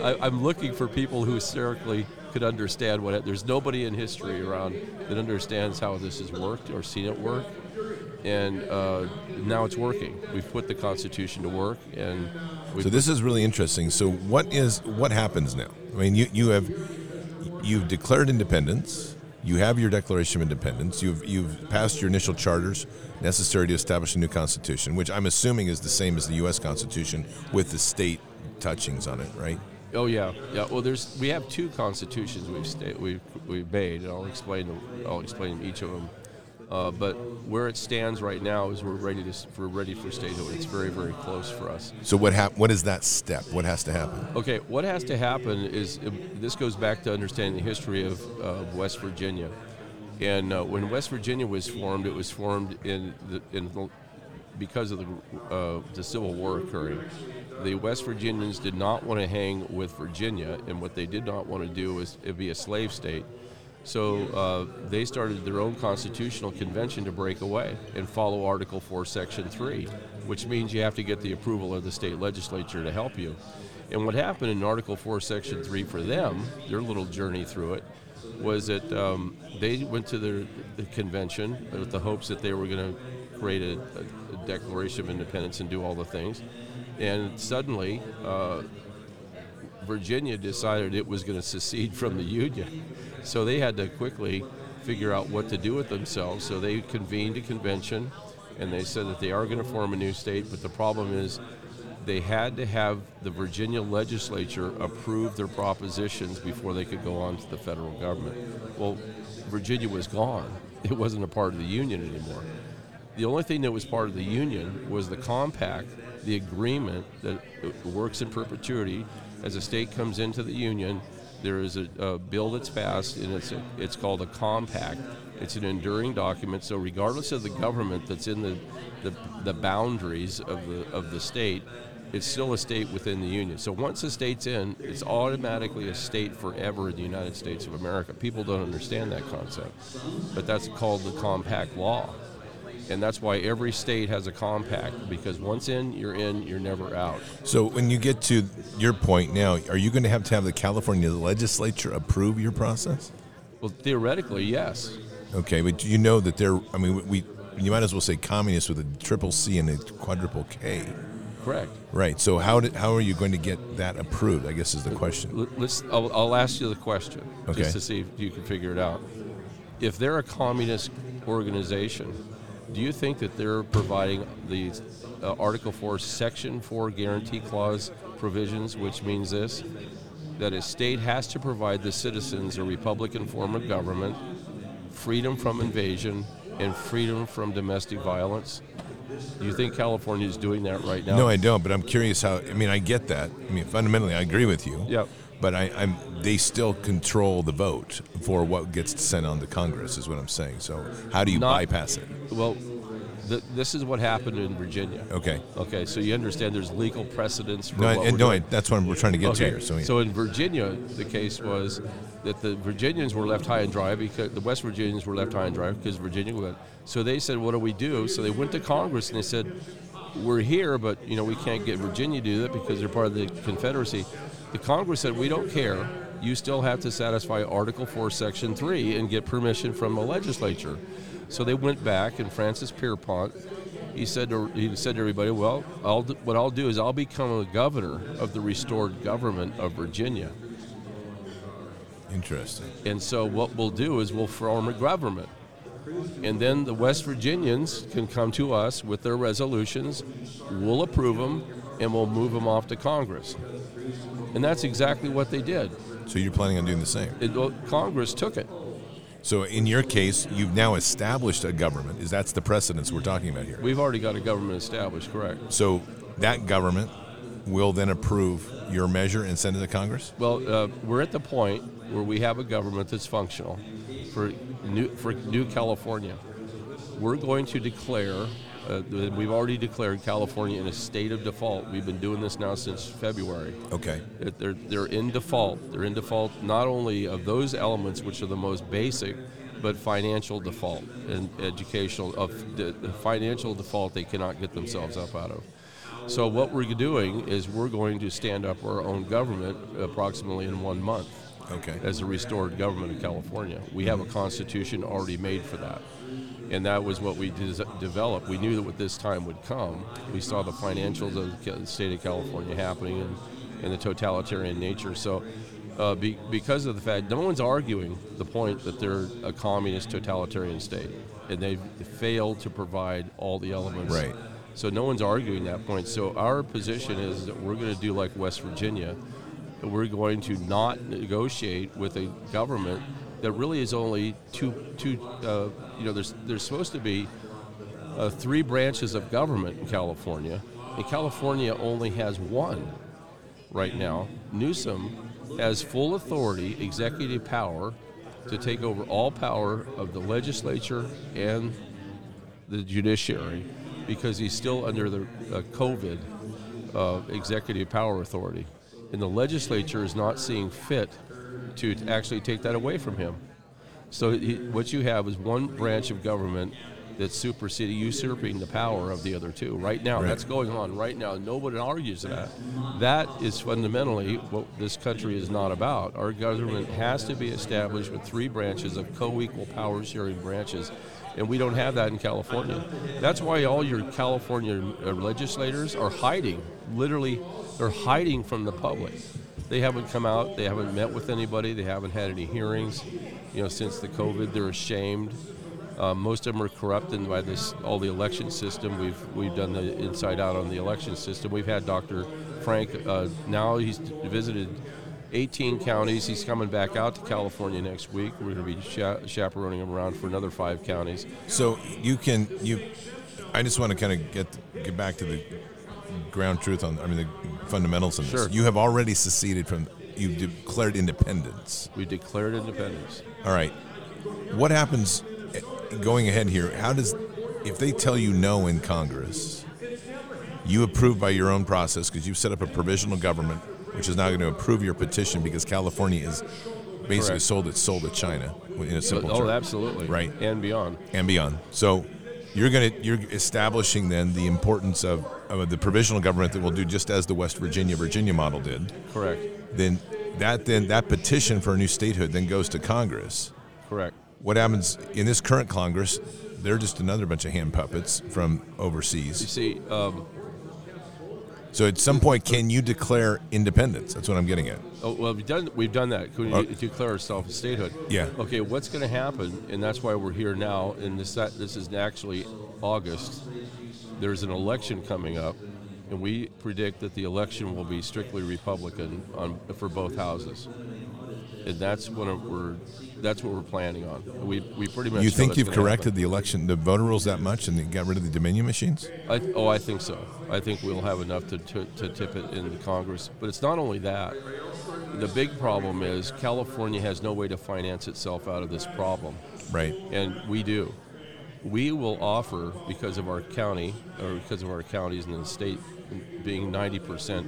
*laughs* I, am looking for people who historically could understand what. There's nobody in history around that understands how this has worked or seen it work and uh, now it's working. We've put the Constitution to work, and so this is really interesting. So what is what happens now? I mean, you you have you've declared independence. You have your Declaration of Independence. You've you've passed your initial charters necessary to establish a new constitution, which I'm assuming is the same as the U.S. Constitution with the state touchings on it, right? Oh yeah, yeah. Well, there's we have two constitutions we've sta- we've we've made, and I'll explain I'll explain each of them uh, but where it stands right now is we're ready to we're ready for statehood. It's very very close for us. So what hap- What is that step? What has to happen? Okay, what has to happen is uh, this goes back to understanding the history of uh, West Virginia, and uh, when West Virginia was formed, it was formed in the, in the, because of the uh, the Civil War occurring. The West Virginians did not want to hang with Virginia, and what they did not want to do was be a slave state so uh, they started their own constitutional convention to break away and follow Article 4, Section 3, which means you have to get the approval of the state legislature to help you. And what happened in Article 4, Section 3 for them, their little journey through it, was that um, they went to their the convention with the hopes that they were going to create a, a, Declaration of Independence and do all the things. And suddenly, uh, Virginia decided it was going to secede from the Union. So they had to quickly figure out what to do with themselves. So they convened a convention and they said that they are going to form a new state, but the problem is they had to have the Virginia legislature approve their propositions before they could go on to the federal government. Well, Virginia was gone. It wasn't a part of the Union anymore. The only thing that was part of the Union was the compact, the agreement that works in perpetuity as a state comes into the Union there is a, a bill that's passed, and it's a, it's called a compact. It's an enduring document. So regardless of the government that's in the the, the boundaries of the of the state, it's still a state within the union. So once a state's in, it's automatically a state forever in the United States of America. People don't understand that concept, but that's called the compact law. And that's why every state has a compact because once in, you're in, you're never out. So when you get to your point now, are you going to have to have the California legislature approve your process? Well, theoretically, yes. Okay, but you know that they're. I mean, we you might as well say communist with a triple C and a quadruple K. Correct. Right. So how did how are you going to get that approved? I guess is the question. Let's. I'll, I'll ask you the question Okay. just to see if you can figure it out. If they're a communist organization, do you think that they're providing the uh, Article 4, Section 4 guarantee clause provisions, which means this that a state has to provide the citizens a Republican form of government, freedom from invasion, and freedom from domestic violence? Do you think California is doing that right now? No, I don't. But I'm curious how. I mean, I get that. I mean, fundamentally, I agree with you. Yep. But I, I'm. They still control the vote for what gets sent on to Congress. Is what I'm saying. So how do you Not- bypass it? Well, th- this is what happened in Virginia. Okay. Okay, so you understand there's legal precedence for No, I, and no, I, that's what we're trying to get to here. So, So in Virginia, the case was that the Virginians were left high and dry because the West Virginians were left high and dry because Virginia went. So they said, "What do we do?" So they went to Congress and they said, "We're here, but you know we can't get Virginia to do that because they're part of the Confederacy." The Congress said, "We don't care. You still have to satisfy Article 4, Section 3, and get permission from the legislature." So they went back, and Francis Pierpont he said to, he said to everybody, "Well, I'll, do- what I'll do is I'll become a governor of the restored government of Virginia." interesting. And so what we'll do is we'll form a government. And then the West Virginians can come to us with their resolutions, we'll approve them, and we'll move them off to Congress. And that's exactly what they did. So you're planning on doing the same. It, well, Congress took it. So in your case, you've now established a government. Is that's the precedence we're talking about here? We've already got a government established, correct? So that government will then approve your measure and send it to Congress. Well, uh, we're at the point where we have a government that's functional for new, for New California. We're going to declare, uh, we've already declared California in a state of default. We've been doing this now since February. Okay. They're, they're in default. They're in default not only of those elements which are the most basic, but financial default and educational of the, the financial default they cannot get themselves up out of. So what we're doing is we're going to stand up our own government approximately in one month Okay. as a restored government of California. We have a constitution already made for that. And that was what we des- developed. We knew that with this time would come. We saw the financials of the state of California happening and, and the totalitarian nature. So, uh, be, because of the fact, no one's arguing the point that they're a communist totalitarian state. And they've failed to provide all the elements. Right. So, no one's arguing that point. So, our position is that we're going to do like West Virginia we're going to not negotiate with a government that really is only two, two uh, you know, there's, there's supposed to be uh, three branches of government in California, and California only has one right now. Newsom has full authority, executive power, to take over all power of the legislature and the judiciary because he's still under the uh, COVID uh, executive power authority. And the legislature is not seeing fit to actually take that away from him. So he, what you have is one branch of government that's superseding, usurping the power of the other two. Right now, Right. that's going on right now. Nobody argues that. That is fundamentally what this country is not about. Our government has to be established with three branches of co-equal power sharing branches. And we don't have that in California. That's why all your California uh, legislators are hiding. Literally, they're hiding from the public. They haven't come out. They haven't met with anybody. They haven't had any hearings. You know, since the COVID, they're ashamed. Uh, most of them are corrupted by this all the election system. We've we've done the inside out on the election system. We've had Dr. Frank. Uh, now he's visited 18 counties. He's coming back out to California next week. We're going to be cha- chaperoning him around for another five counties. So you can you. I just want to kind of get get back to the ground truth on. I mean the fundamentals of this. Sure. You have already seceded from. You've declared independence. We declared independence. All right. What happens eh, going ahead here? How does if they tell you no in Congress? you approve by your own process because you've set up a provisional government, which is now going to approve your petition because California is basically Correct. sold its soul to China in a simple oh, term. absolutely. Right. And beyond. and beyond. So you're going to you're establishing then the importance of, of the provisional government that will do just as the West Virginia Virginia model did. Correct. Then that then that petition for a new statehood then goes to Congress. Correct. What happens in this current Congress? They're just another bunch of hand puppets from overseas. You see, um, So at some point, can you declare independence? That's what I'm getting at. Oh, well, we've done we've done that. Can we Oh. declare ourselves a statehood? Yeah. Okay, what's going to happen, and that's why we're here now. And this this is actually August. There's an election coming up, and we predict that the election will be strictly Republican on for both houses. And that's what we're that's what we're planning on. We we pretty much. You think you've gonna happen. corrected the election, the voter rules that much, and got rid of the Dominion machines? I, oh, I think so. I think we'll have enough to, to, to tip it in the Congress. But it's not only that. The big problem is California has no way to finance itself out of this problem, Right. and we do. We will offer because of our county, or because of our counties and the state being 90%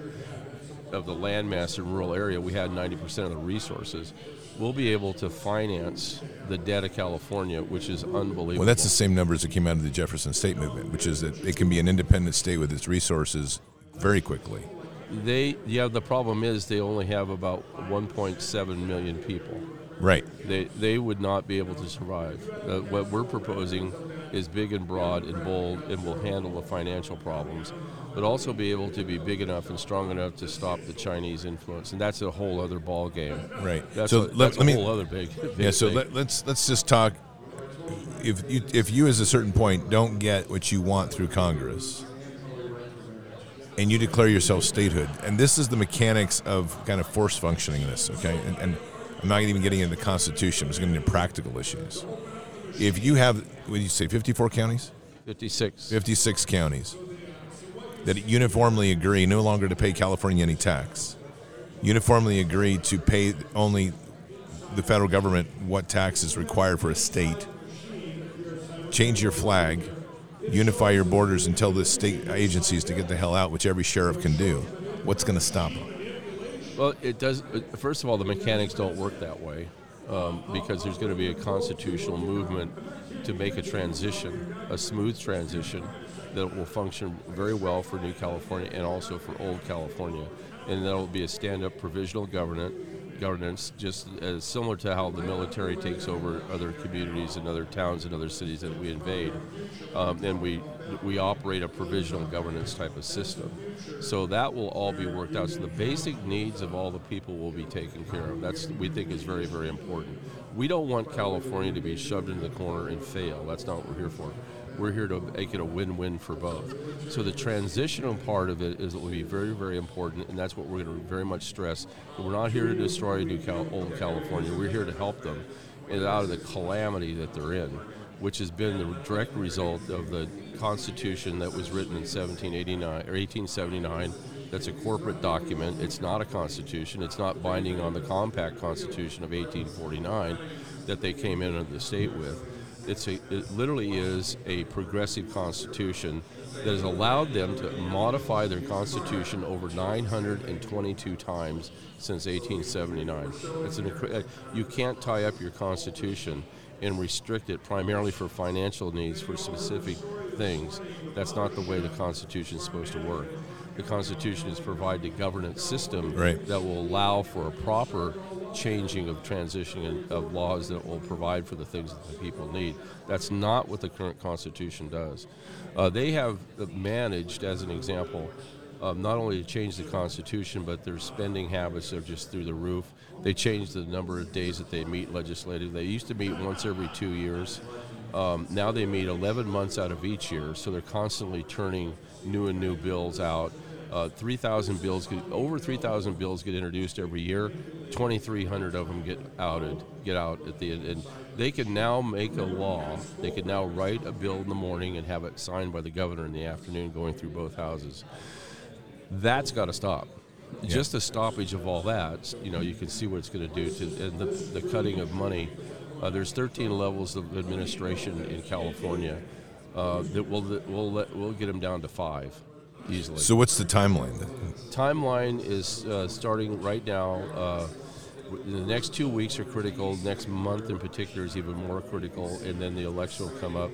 of the landmass in rural area, we had 90% of the resources. We'll be able to finance the debt of California, which is unbelievable. Well, that's the same numbers that came out of the Jefferson State movement, which is that it can be an independent state with its resources very quickly. They, yeah, the problem is they only have about 1.7 million people. Right. They, they would not be able to survive. Uh, what we're proposing is big and broad and bold and will handle the financial problems, but also be able to be big enough and strong enough to stop the Chinese influence. And that's a whole other ball game. Right. That's, So a, let- let me- whole other big, big Yeah. So thing. let, let's let's just talk. If you if you as a certain point don't get what you want through Congress, and you declare yourself statehood, and this is the mechanics of kind of force functioning this. Okay, and, and I'm not even getting into the Constitution. I'm just getting into practical issues. If you have, what did you say, 54 counties? 56. 56 counties that uniformly agree no longer to pay California any tax, uniformly agree to pay only the federal government what tax is required for a state, change your flag, unify your borders and tell the state agencies to get the hell out, which every sheriff can do. What's going to stop them? Well, it does. uh, First of all, the mechanics don't work that way um, because there's going to be a constitutional movement to make a transition, a smooth transition that will function very well for New California and also for Old California, and that'll be a stand-up provisional government governance, just as similar to how the military takes over other communities and other towns and other cities that we invade, um, and we we operate a provisional governance type of system. So that will all be worked out. So the basic needs of all the people will be taken care of. That's we think is very very important. We don't want California to be shoved into the corner and fail. That's not what we're here for. We're here to make it a win-win for both. So the transitional part of it is will be very, very important, and that's what we're going to very much stress. We're not here to destroy New Cal- old California. We're here to help them out of the calamity that they're in, which has been the direct result of the Constitution that was written in 1789 or 1879. That's a corporate document. It's not a constitution. It's not binding on the compact constitution of 1849 that they came into the state with. It's a, it literally is a progressive constitution that has allowed them to modify their constitution over 922 times since 1879. It's an, uh, you can't tie up your constitution and restrict it primarily for financial needs for specific things. That's not the way the Constitution is supposed to work. The Constitution is provide a governance system Right. that will allow for a proper changing of transition of laws that will provide for the things that the people need. That's not what the current Constitution does. Uh, they have managed, as an example, um, not only to change the Constitution, but their spending habits are just through the roof. They changed the number of days that they meet legislatively. They used to meet once every two years. Um, now they meet 11 months out of each year, so they're constantly turning new and new bills out. Uh, 3,000 bills, get, over 3,000 bills get introduced every year. 2,300 of them get outed, get out at the end. And they can now make a law. They can now write a bill in the morning and have it signed by the governor in the afternoon, going through both houses. That's got to stop. Just the stoppage of all that, you know, you can see what it's going to do to and the, the cutting of money. Uh, there's 13 levels of administration in California. Uh, that will will let, we'll get them down to five. Easily. So what's the timeline? then? timeline is uh, starting right now. Uh, the next two weeks are critical. Next month, in particular, is even more critical, and then the election will come up.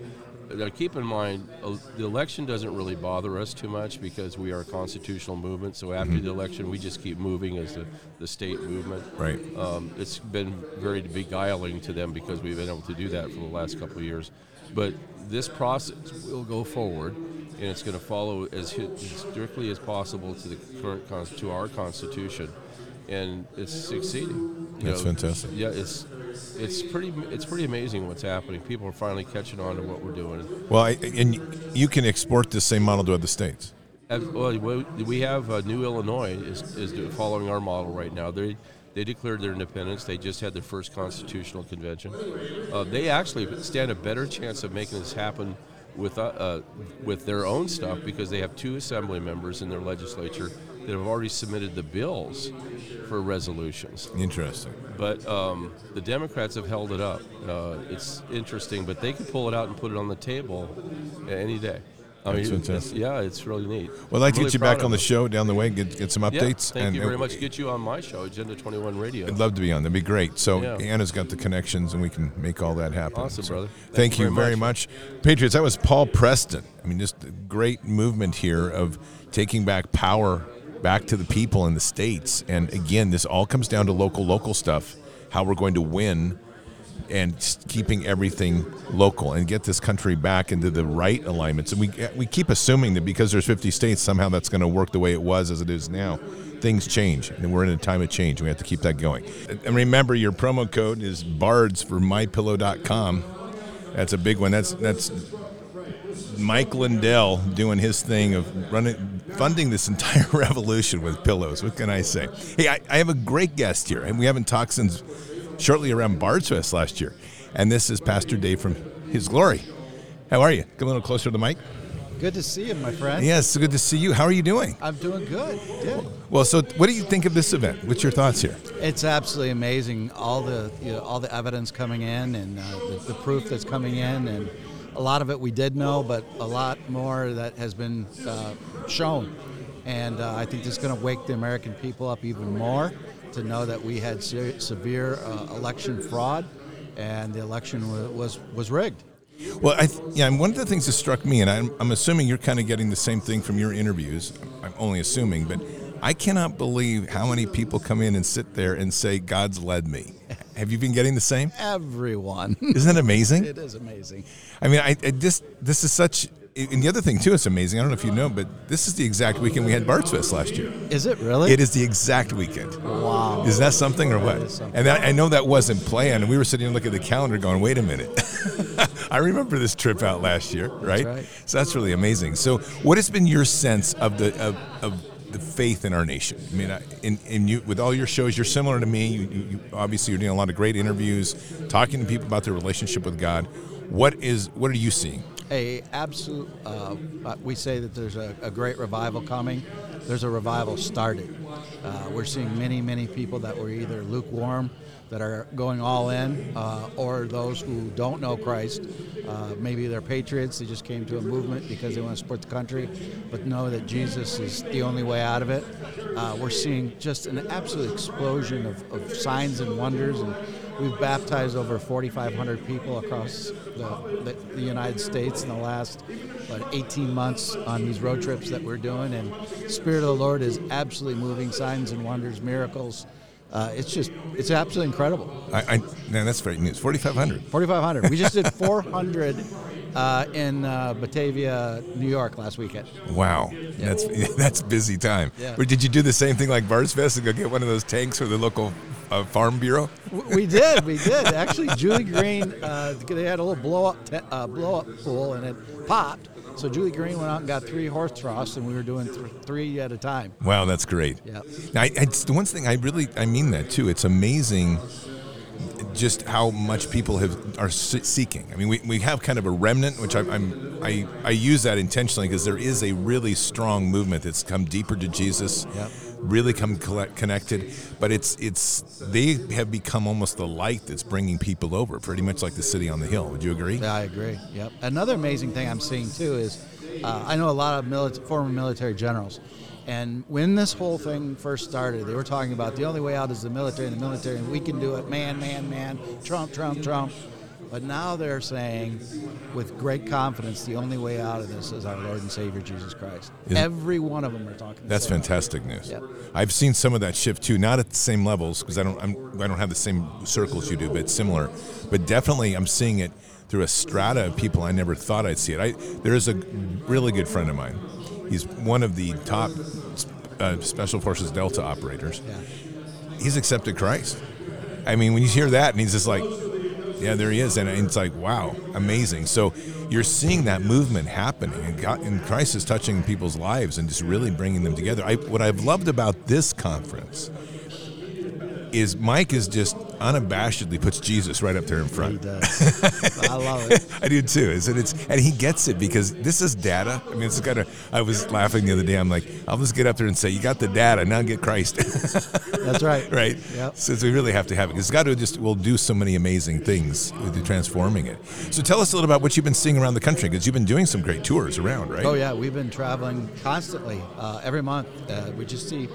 Now, keep in mind, uh, the election doesn't really bother us too much because we are a constitutional movement. So after the election, we just keep moving as the, the state movement. Right. Um, it's been very beguiling to them because we've been able to do that for the last couple of years. But this process will go forward, and it's going to follow as, as strictly as possible to the current to our constitution, and it's succeeding. You That's fantastic. Yeah, it's it's pretty it's pretty amazing what's happening. People are finally catching on to what we're doing. Well, I, and you can export this same model to other states. As- Well, we- we have uh, New Illinois is, is following our model right now. They they declared their independence. They just had their first constitutional convention. Uh, they actually stand a better chance of making this happen with uh, uh, with their own stuff because they have two assembly members in their legislature that have already submitted the bills for resolutions. Interesting. But um, the Democrats have held it up. Uh, it's interesting, but they could pull it out and put it on the table any day. I mean, fantastic. yeah, it's really neat. Well, I'd like to get you back on the show down the way, get, get some them. Yeah, updates. thank and you very much. Get you on my show, Agenda 21 Radio. I'd love to be on. That'd be great. So Yeah. Anna's got the connections, and we can make all that happen. Awesome, So brother. Thank, Thank you you very very much. Patriots, that was Paul Preston. I mean, just a great movement here of taking back power back to the people in the states. And again, this all comes down to local, local stuff. How we're going to win and keeping everything local and get this country back into the right alignments. And we eh, we keep assuming that because there's 50 states, somehow that's going to work the way it was as it is now. Things change, and we're in a time of change. We have to keep that going. And remember, your promo code is BARDS for MyPillow.com. That's a big one. That's that's Mike Lindell doing his thing of running, funding this *laughs* entire revolution with pillows. What can I say? Hey, I, I have a great guest here, and we haven't talked since shortly around Bards Fest last year. And this is Pastor Dave from His Glory. How are you? Come a little closer to the mic. Good to see you, my friend. Yes, good to see you. How are you doing? I'm doing good. Good. Well, so what do you think of this event? What's your thoughts here? It's absolutely amazing. All the you know, all the evidence coming in and uh, the, the proof that's coming in, and a lot of it we did know, but a lot more that has been uh, shown. And uh, I think this is going to wake the American people up even more to know that we had se- severe uh, election fraud, and the election wa- was was rigged. Well, I th- yeah, and one of the things that struck me, and I'm, I'm assuming you're kind of getting the same thing from your interviews. I'm only assuming, but I cannot believe how many people come in and sit there and say, "God's led me." *laughs* Have you been getting the same? Everyone. Isn't that amazing? *laughs* it is amazing. I mean, I, I just this is such. And the other thing too, it's amazing. I don't know if you know, but this is the exact weekend we had Bards Fest last year. Is it really? It is the exact weekend. Wow. Is that something or what? is something. And I, I know that wasn't planned. And we were sitting and looking at the calendar going, wait a minute. *laughs* I remember this trip out last year, right? right. So that's really amazing. So what has been your sense of the of, of the faith in our nation? I mean, I- in, in you with all your shows, you're similar to me. You, you, you obviously you're doing a lot of great interviews, talking to people about their relationship with God. What is what are you seeing? A absolute. Uh, uh, we say that there's a, a great revival coming. There's a revival started. Uh, we're seeing many, many people that were either lukewarm, that are going all in, uh, or those who don't know Christ. Uh, maybe they're patriots. They just came to a movement because they want to support the country, but know that Jesus is the only way out of it. Uh, we're seeing just an absolute explosion of, of signs and wonders and We've baptized over 4,500 people across the, the, the United States in the last what, 18 months on these road trips that we're doing, and Spirit of the Lord is absolutely moving, signs and wonders, miracles. Uh, it's just, it's absolutely incredible. I, I man, that's great news. Forty five hundred. 4,500. We just did 400 uh, in uh, Batavia, New York last weekend. Wow, that's *laughs* that's busy time. Yeah. Or did you do the same thing like Bards Fest and go get one of those tanks for the local uh, farm bureau? We did, we did. Actually, Julie Green, uh, they had a little blow up, uh, blow up pool, and it popped. So Julie Green went out and got three horse troughs, and we were doing th- three at a time. Wow, that's great. Yeah. I, it's the one thing I really I mean that too. It's amazing just how much people have are seeking. I mean, we, we have kind of a remnant, which I, I'm I I use that intentionally because there is a really strong movement that's come deeper to Jesus. Yep. Really come collect, connected. But it's it's they have become almost the light that's bringing people over, pretty much like the city on the hill. Would you agree? Yeah, I agree. Yep. Another amazing thing I'm seeing too is uh, I know a lot of mili- former military generals. And when this whole thing first started, they were talking about the only way out is the military and the military, and we can do it, man, man, man, Trump, Trump, Trump. But now they're saying, with great confidence, the only way out of this is our Lord and Savior Jesus Christ. Isn't- Every one of them are talking. That's fantastic news. Yep. I've seen some of that shift too, not at the same levels because I don't I'm, I don't have the same circles you do, but similar. But definitely, I'm seeing it through a strata of people I never thought I'd see it. I there is a really good friend of mine. He's one of the top uh, Special Forces Delta operators. Yeah. He's accepted Christ. I mean, when you hear that, and he's just like, yeah, there he is, and it's like, wow, amazing. So you're seeing that movement happening, and, God, and Christ is touching people's lives and just really bringing them together. I, what I've loved about this conference is Mike is just unabashedly puts Jesus right up there in He front. does. *laughs* I love it. I do too. That it's and he gets it because this is data. I mean, it's kind of. I was laughing the other day. I'm like, I'll just get up there and say, "You got the data, now get Christ." *laughs* That's right. *laughs* right? Yep. Since we really have to have it, because God will just will do so many amazing things with transforming it. So tell us a little about what you've been seeing around the country, because you've been doing some great tours around, right? Oh yeah, we've been traveling constantly uh, every month. Uh, we just see,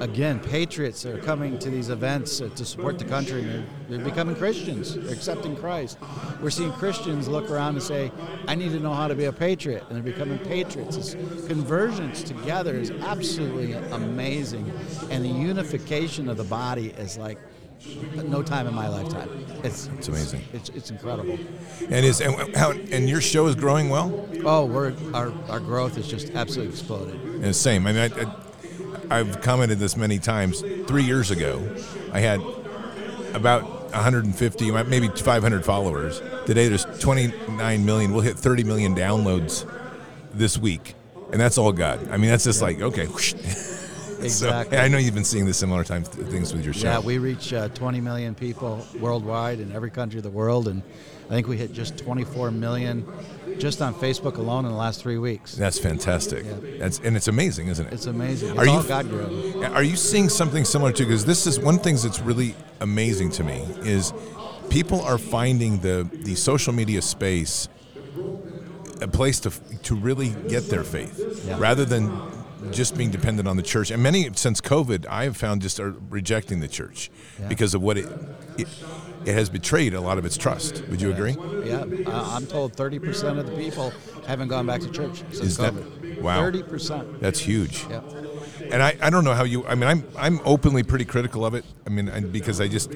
again, patriots are coming to these events uh, to support the country. They're, they're becoming Christians. They're accepting Christ. We're seeing Christians look around and say, "I need to know how to be a patriot," and they're becoming patriots. It's, convergence together is absolutely amazing, and the unification of the body is like no time in my lifetime. It's It's amazing. It's, it's incredible. And is and how and your show is growing well. Oh, we're our, our growth has just absolutely exploded. And the same. I mean, I, I, I've commented this many times. Three years ago, I had about 150, maybe 500 followers. Today, there's 29 million. We'll hit 30 million downloads this week, and that's all God. I mean, that's just like okay. *laughs* Exactly. So, I know you've been seeing the similar time things with your show. Yeah, we reach uh, 20 million people worldwide in every country of the world, and I think we hit just 24 million just on Facebook alone in the last three weeks. That's fantastic. Yeah. That's and it's amazing, isn't it? It's amazing. It's Are you- God driven. Are you seeing something similar to? Because this is one thing that's really amazing to me is people are finding the the social media space a place to to really get their faith Yeah. rather than just being dependent on the church. And many since COVID, I have found just are rejecting the church Yeah. because of what it, it it has betrayed a lot of its trust. Would you agree? Yeah, uh, I'm told 30% of the people haven't gone back to church since Is that- COVID. wow. 30%. That's huge. Yeah. And I, I don't know how you I mean I'm I'm openly pretty critical of it. I mean and because I just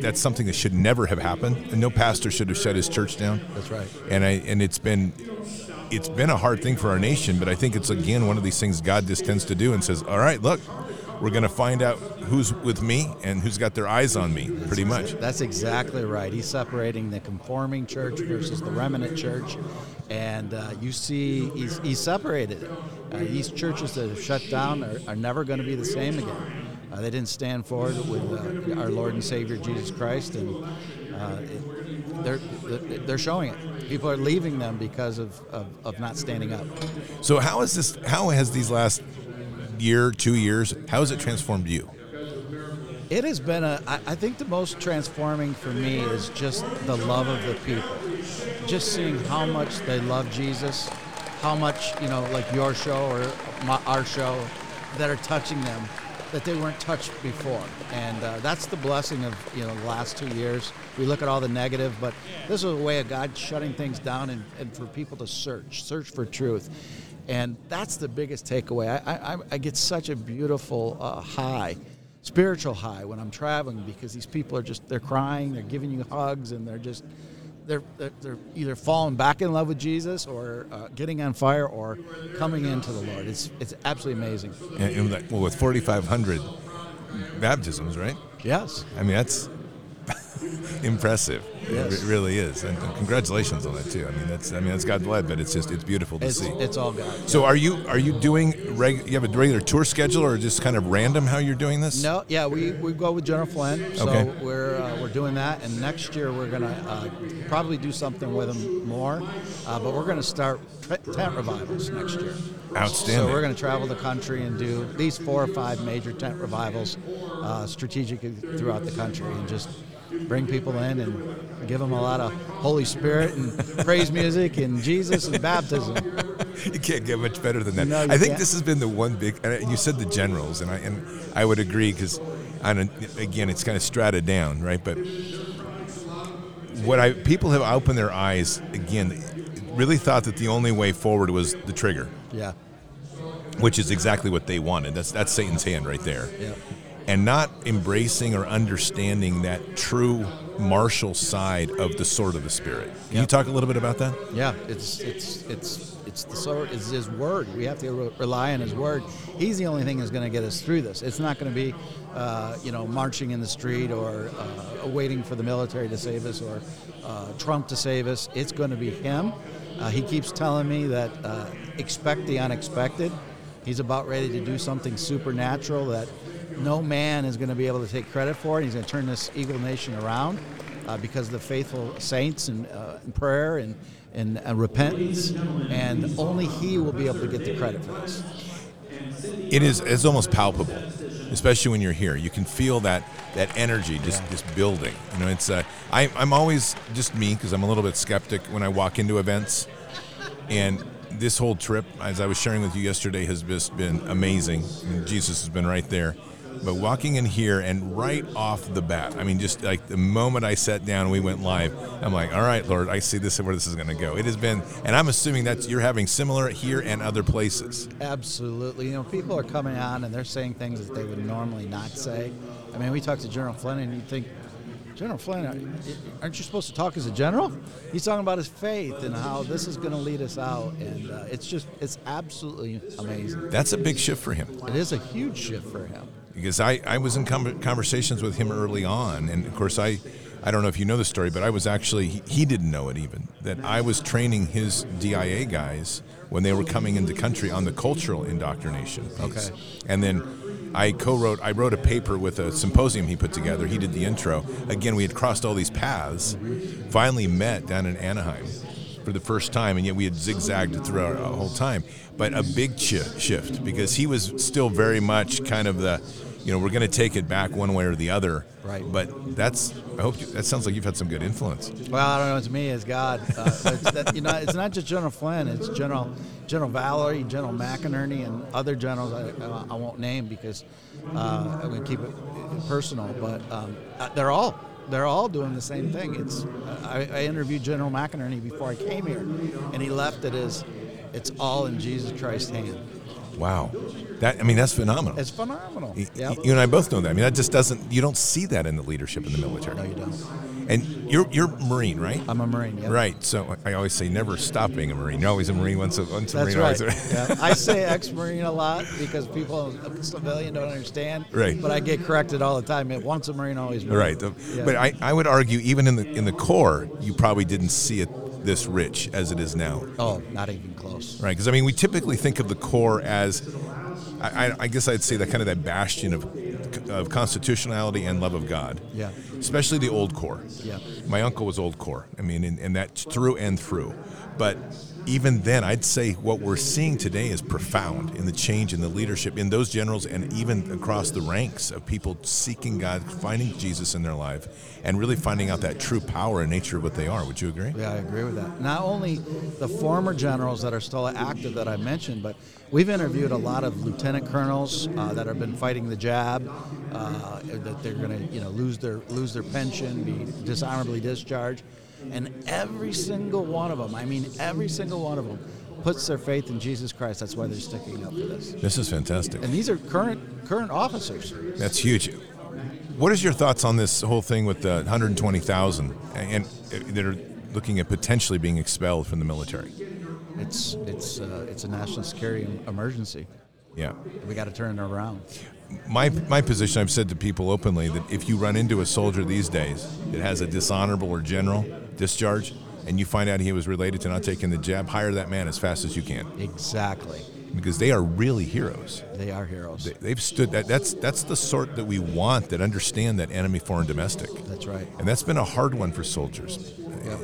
that's something that should never have happened. And no pastor should have shut his church down. That's right. And I and it's been it's been a hard thing for our nation, but I think it's again one of these things God just tends to do and says, "All right, look, we're going to find out who's with me and who's got their eyes on me." Pretty much. That's exactly right. He's separating the conforming church versus the remnant church, and uh, you see he's, he's separated it. Uh, these churches that have shut down are, are never going to be the same again. Uh, they didn't stand forward with uh, our Lord and Savior Jesus Christ, and uh, it, they're they're showing it. People are leaving them because of, of, of not standing up. So how is this how has these last year, 2 years, how has it transformed you? It has been a. I I think the most transforming for me is just the love of the people. Just seeing how much they love Jesus, how much you know, like your show or my, our show, that are touching them, that they weren't touched before, and uh, that's the blessing of you know the last two years. We look at all the negative, but this is a way of God shutting things down and, and for people to search, search for truth. And that's the biggest takeaway. I, I, I get such a beautiful uh, high spiritual high when I'm traveling because these people are just they're crying, they're giving you hugs, and they're just they're they're, they're either falling back in love with Jesus or uh, getting on fire or coming into the Lord. It's it's absolutely amazing. And, and like, well with 4500 baptisms, right? Yes. I mean that's *laughs* impressive. Yes. It really is, and congratulations on that too. I mean, that's I mean that's God led, but it's just it's beautiful to It's, see. it's all God. so, are you are you doing reg, you have a regular tour schedule, or just kind of random how you're doing this? No, yeah, we, we go with General Flynn, so Okay. we're uh, we're doing that, and next year we're gonna uh, probably do something with him more, uh, but we're gonna start tent revivals next year. Outstanding. So we're gonna travel the country and do these four or five major tent revivals, uh, strategically throughout the country, and just bring people in and give them a lot of Holy Spirit and praise music and Jesus and baptism. you can't get much better than that. No, I think can't. this has been the one big. And you said the generals, and I and I would agree because, again, it's kind of strata down, right? But what I people have opened their eyes again, really thought that the only way forward was the trigger, Yeah, which is exactly what they wanted. That's that's Satan's hand right there. yeah. And not embracing or understanding that true martial side of the sword of the spirit. Can you talk a little bit about that? Yeah, it's it's it's it's the sword. It's His word. We have to re- rely on His word. He's the only thing that's going to get us through this. It's not going to be, uh, you know, marching in the street or uh, waiting for the military to save us or uh, Trump to save us. It's going to be Him. Uh, he keeps telling me that uh, expect the unexpected. He's about ready to do something supernatural that no man is going to be able to take credit for. It. He's going to turn this Eagle Nation around uh, because of the faithful saints and uh, in prayer and, and uh, repentance, and only He will be able to get the credit for this. It is it's almost palpable, especially when you're here. You can feel that that energy just just building. You know, it's uh, I, I'm always just me because I'm a little bit skeptic when I walk into events, and this whole trip, as I was sharing with you yesterday, has just been amazing. And Jesus has been right there. But walking in here and right off the bat, I mean, just like the moment I sat down, we went live. I'm like, all right, Lord, I see this where this is going to go. It has been, and I'm assuming that you're having similar here and other places. Absolutely. You know, people are coming on and they're saying things that they would normally not say. I mean, we talked to General Flynn and you think, General Flynn, aren't you supposed to talk as a general? He's talking about his faith and how this is going to lead us out. And uh, it's just, it's absolutely amazing. That's a big shift for him. It is a huge shift for him. Because I, I was in com- conversations with him early on and of course i i don't know if you know the story but i was actually he, he didn't know it even that i was training his dia guys when they were coming into country on the cultural indoctrination piece. Okay. and then i co-wrote i wrote a paper with a symposium he put together he did the intro again we had crossed all these paths finally met down in anaheim for the first time, and yet we had zigzagged throughout the whole time. But a big shi shift because he was still very much kind of the, you know, we're going to take it back one way or the other. Right. But that's, I hope you, that sounds like you've had some good influence. Well, I don't know. It's me. It's God. Uh, it's that, you know, it's not just General Flynn. It's General General Vallely, General McInerney, and other generals I, I won't name because uh, I'm going to keep it personal. But um, uh, they're all they're all doing the same thing. It's I, I interviewed General McInerney before I came here, and he left it as it's all in Jesus Christ's hand. Wow. That, I mean, that's phenomenal. It's phenomenal. Y- Yep. You and I both know that. I mean, that just doesn't, you don't see that in the leadership in the military. No, you don't. And you're, you're Marine, right? I'm a Marine. Yep. Right. So I always say never stop being a Marine. You're always a Marine once a, once a That's Marine. right. always- yeah. I *laughs* say ex-marine a lot because people, a civilian, don't understand. Right. But I get corrected all the time. Once a marine, always marine. Right. Yeah. But I, I would argue even in the in the Corps, you probably didn't see it this rich as it is now. Oh, not even close. Right. Because I mean, we typically think of the Corps as, I, I- I guess I'd say that kind of that bastion of of constitutionality and love of God. Yeah. Especially the old Corps. Yeah. My uncle was old Corps. I mean, and, and that's through and through. But even then, I'd say what we're seeing today is profound in the change in the leadership in those generals and even across the ranks of people seeking God, finding Jesus in their life, and really finding out that true power and nature of what they are. Would you agree? Yeah, I agree with that. Not only the former generals that are still active that I mentioned, but we've interviewed a lot of lieutenant colonels uh, that have been fighting the jab, uh, that they're going to, you know, lose their lose their pension, be dishonorably discharged, and every single one of them, I mean, every single one of them, puts their faith in Jesus Christ. That's why they're sticking up for this. This is fantastic. And these are current current officers. That's huge. What is your thoughts on this whole thing with the 120,000 and, and that are looking at potentially being expelled from the military? It's it's uh, it's a national security emergency. Yeah. We got to turn it around. My my position, I've said to people openly that if you run into a soldier these days that has a dishonorable or general discharge, and you find out he was related to not taking the jab, hire that man as fast as you can Exactly. because they are really heroes. They are heroes. They, they've stood that. That's that's the sort that we want that understand that enemy, foreign, domestic. That's right. and that's been a hard one for soldiers. Yep.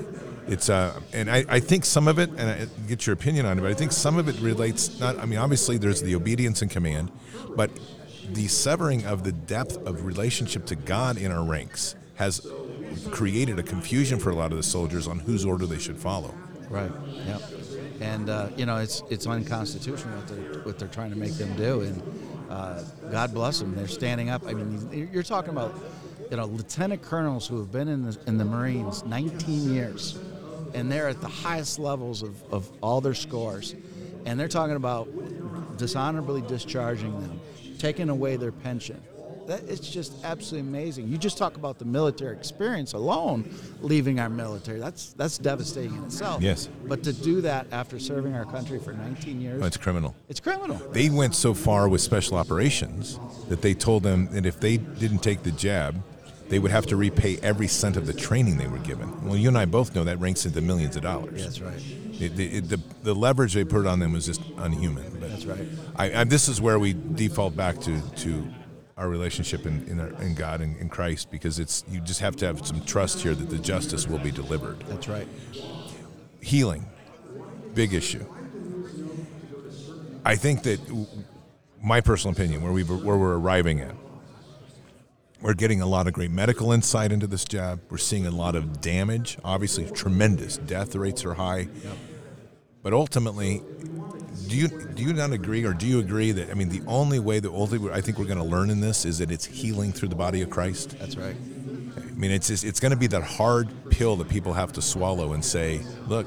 It's uh, and I, I think some of it, and I get your opinion on it, but I think some of it relates not. I mean, obviously there's the obedience and command, but the severing of the depth of relationship to God in our ranks has created a confusion for a lot of the soldiers on whose order they should follow. Right. Yep. And uh, you know, it's it's unconstitutional what they're what they're trying to make them do. And uh, God bless them. They're standing up. I mean, you're talking about you know lieutenant colonels who have been in the in the Marines 19 years, and they're at the highest levels of, of all their scores, and they're talking about dishonorably discharging them, taking away their pension. That, it's just absolutely amazing. You just talk about the military experience alone, leaving our military. That's that's devastating in itself. Yes. But to do that after serving our country for 19 years, Oh, it's criminal. it's criminal. They went so far with special operations that they told them that if they didn't take the jab, they would have to repay every cent of the training they were given. Well, you and I both know that ranks into millions of dollars. That's right. It, the, it, the, the leverage they put on them was just unhuman. But That's right. I, I, this is where we default back to, to our relationship in, in, our, in God and in Christ because it's you just have to have some trust here that the justice will be delivered. That's right. Healing, big issue. I think that my personal opinion, where we where we're arriving at, we're getting a lot of great medical insight into this jab. We're seeing a lot of damage, obviously tremendous. Death rates are high, but ultimately, do you do you not agree, or do you agree that I mean the only way that ultimately I think we're going to learn in this is that it's healing through the body of Christ. That's right. I mean, it's just, it's going to be that hard pill that people have to swallow and say, look,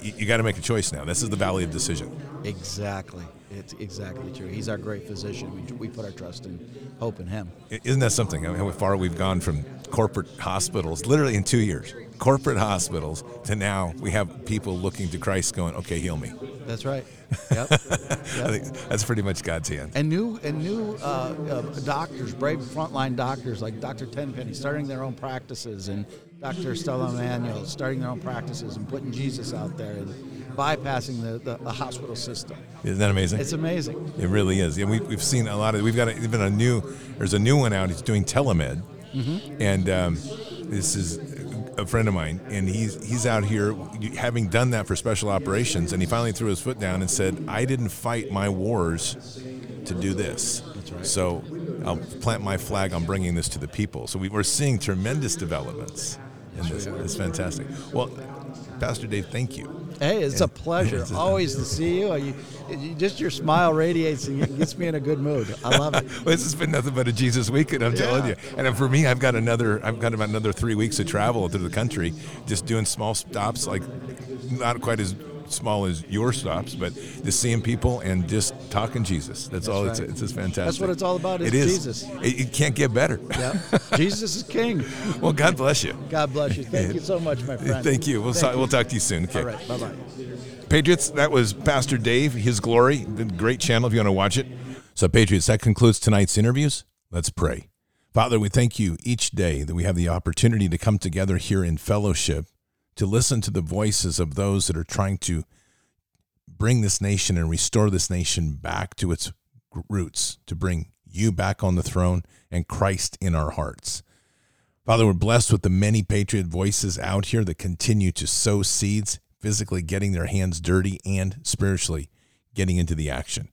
you, you got to make a choice now. This is the valley of decision. Exactly. It's exactly true. He's our great physician. We, we put our trust and hope in him. Isn't that something? I mean, how far we've gone from corporate hospitals, literally in two years, corporate hospitals, to now we have people looking to Christ going, okay, heal me. That's right. *laughs* Yep. I think that's pretty much God's hand. and new and new uh, uh, doctors, brave frontline doctors like Dr. Tenpenny, starting their own practices, and Dr. Stella Immanuel starting their own practices and putting Jesus out there and bypassing the, the, the hospital system. Isn't that amazing? It's amazing. It really is. And we, we've seen a lot of. We've got a, even a new. There's a new one out. He's doing telemed, and um, this is a friend of mine, and he's he's out here having done that for special operations, and he finally threw his foot down and said, "I didn't fight my wars to do this. Right. So I'll plant my flag on bringing this to the people." So we, we're seeing tremendous developments in this. It's fantastic. Well, Pastor Dave, thank you. Hey, it's a pleasure It's *laughs* always to see you. You, you. Just your smile radiates and gets me in a good mood. I love it. *laughs* Well, this has been nothing but a Jesus weekend. I'm telling you. And uh, for me, I've got another. I've got about another three weeks of travel through the country, just doing small stops, like not quite as small as your stops, but just seeing people and just talking Jesus. That's, all. It's, it's just fantastic. That's what it's all about is It is. Jesus. It, it can't get better. Yep. *laughs* Jesus is King. Well, God bless you. God bless you. Thank you so much, my friend. *laughs* Thank you. We'll, Thank so- we'll talk to you soon. Okay. All right. Bye bye. Patriots, that was Pastor Dave, His Glory. The great channel if you want to watch it. So, Patriots, that concludes tonight's interviews. Let's pray. Father, we thank you each day that we have the opportunity to come together here in fellowship to listen to the voices of those that are trying to bring this nation and restore this nation back to its roots, to bring you back on the throne and Christ in our hearts. Father, we're blessed with the many patriot voices out here that continue to sow seeds, physically getting their hands dirty and spiritually getting into the action.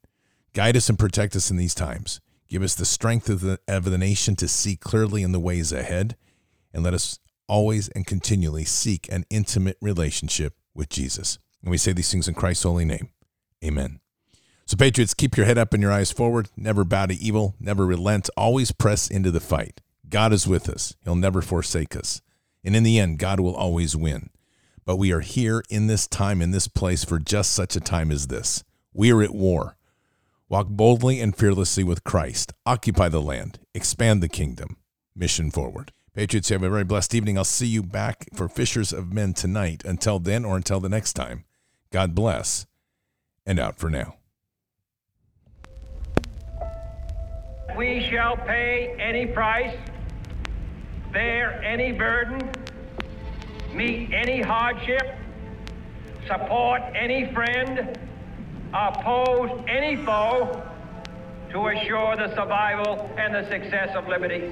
Guide us and protect us in these times. Give us the strength of the, of the nation to see clearly in the ways ahead, and let us always and continually seek an intimate relationship with Jesus. And we say these things in Christ's holy name. Amen. So, Patriots, keep your head up and your eyes forward. Never bow to evil. Never relent. Always press into the fight. God is with us. He'll never forsake us. And in the end, God will always win. But we are here in this time, in this place, for just such a time as this. We are at war. Walk boldly and fearlessly with Christ. Occupy the land. Expand the kingdom. Mission forward. Patriots, have a very blessed evening. I'll see you back for Fishers of Men tonight. Until then, or until the next time, God bless and out for now. we shall pay any price, bear any burden, meet any hardship, support any friend, oppose any foe to assure the survival and the success of liberty.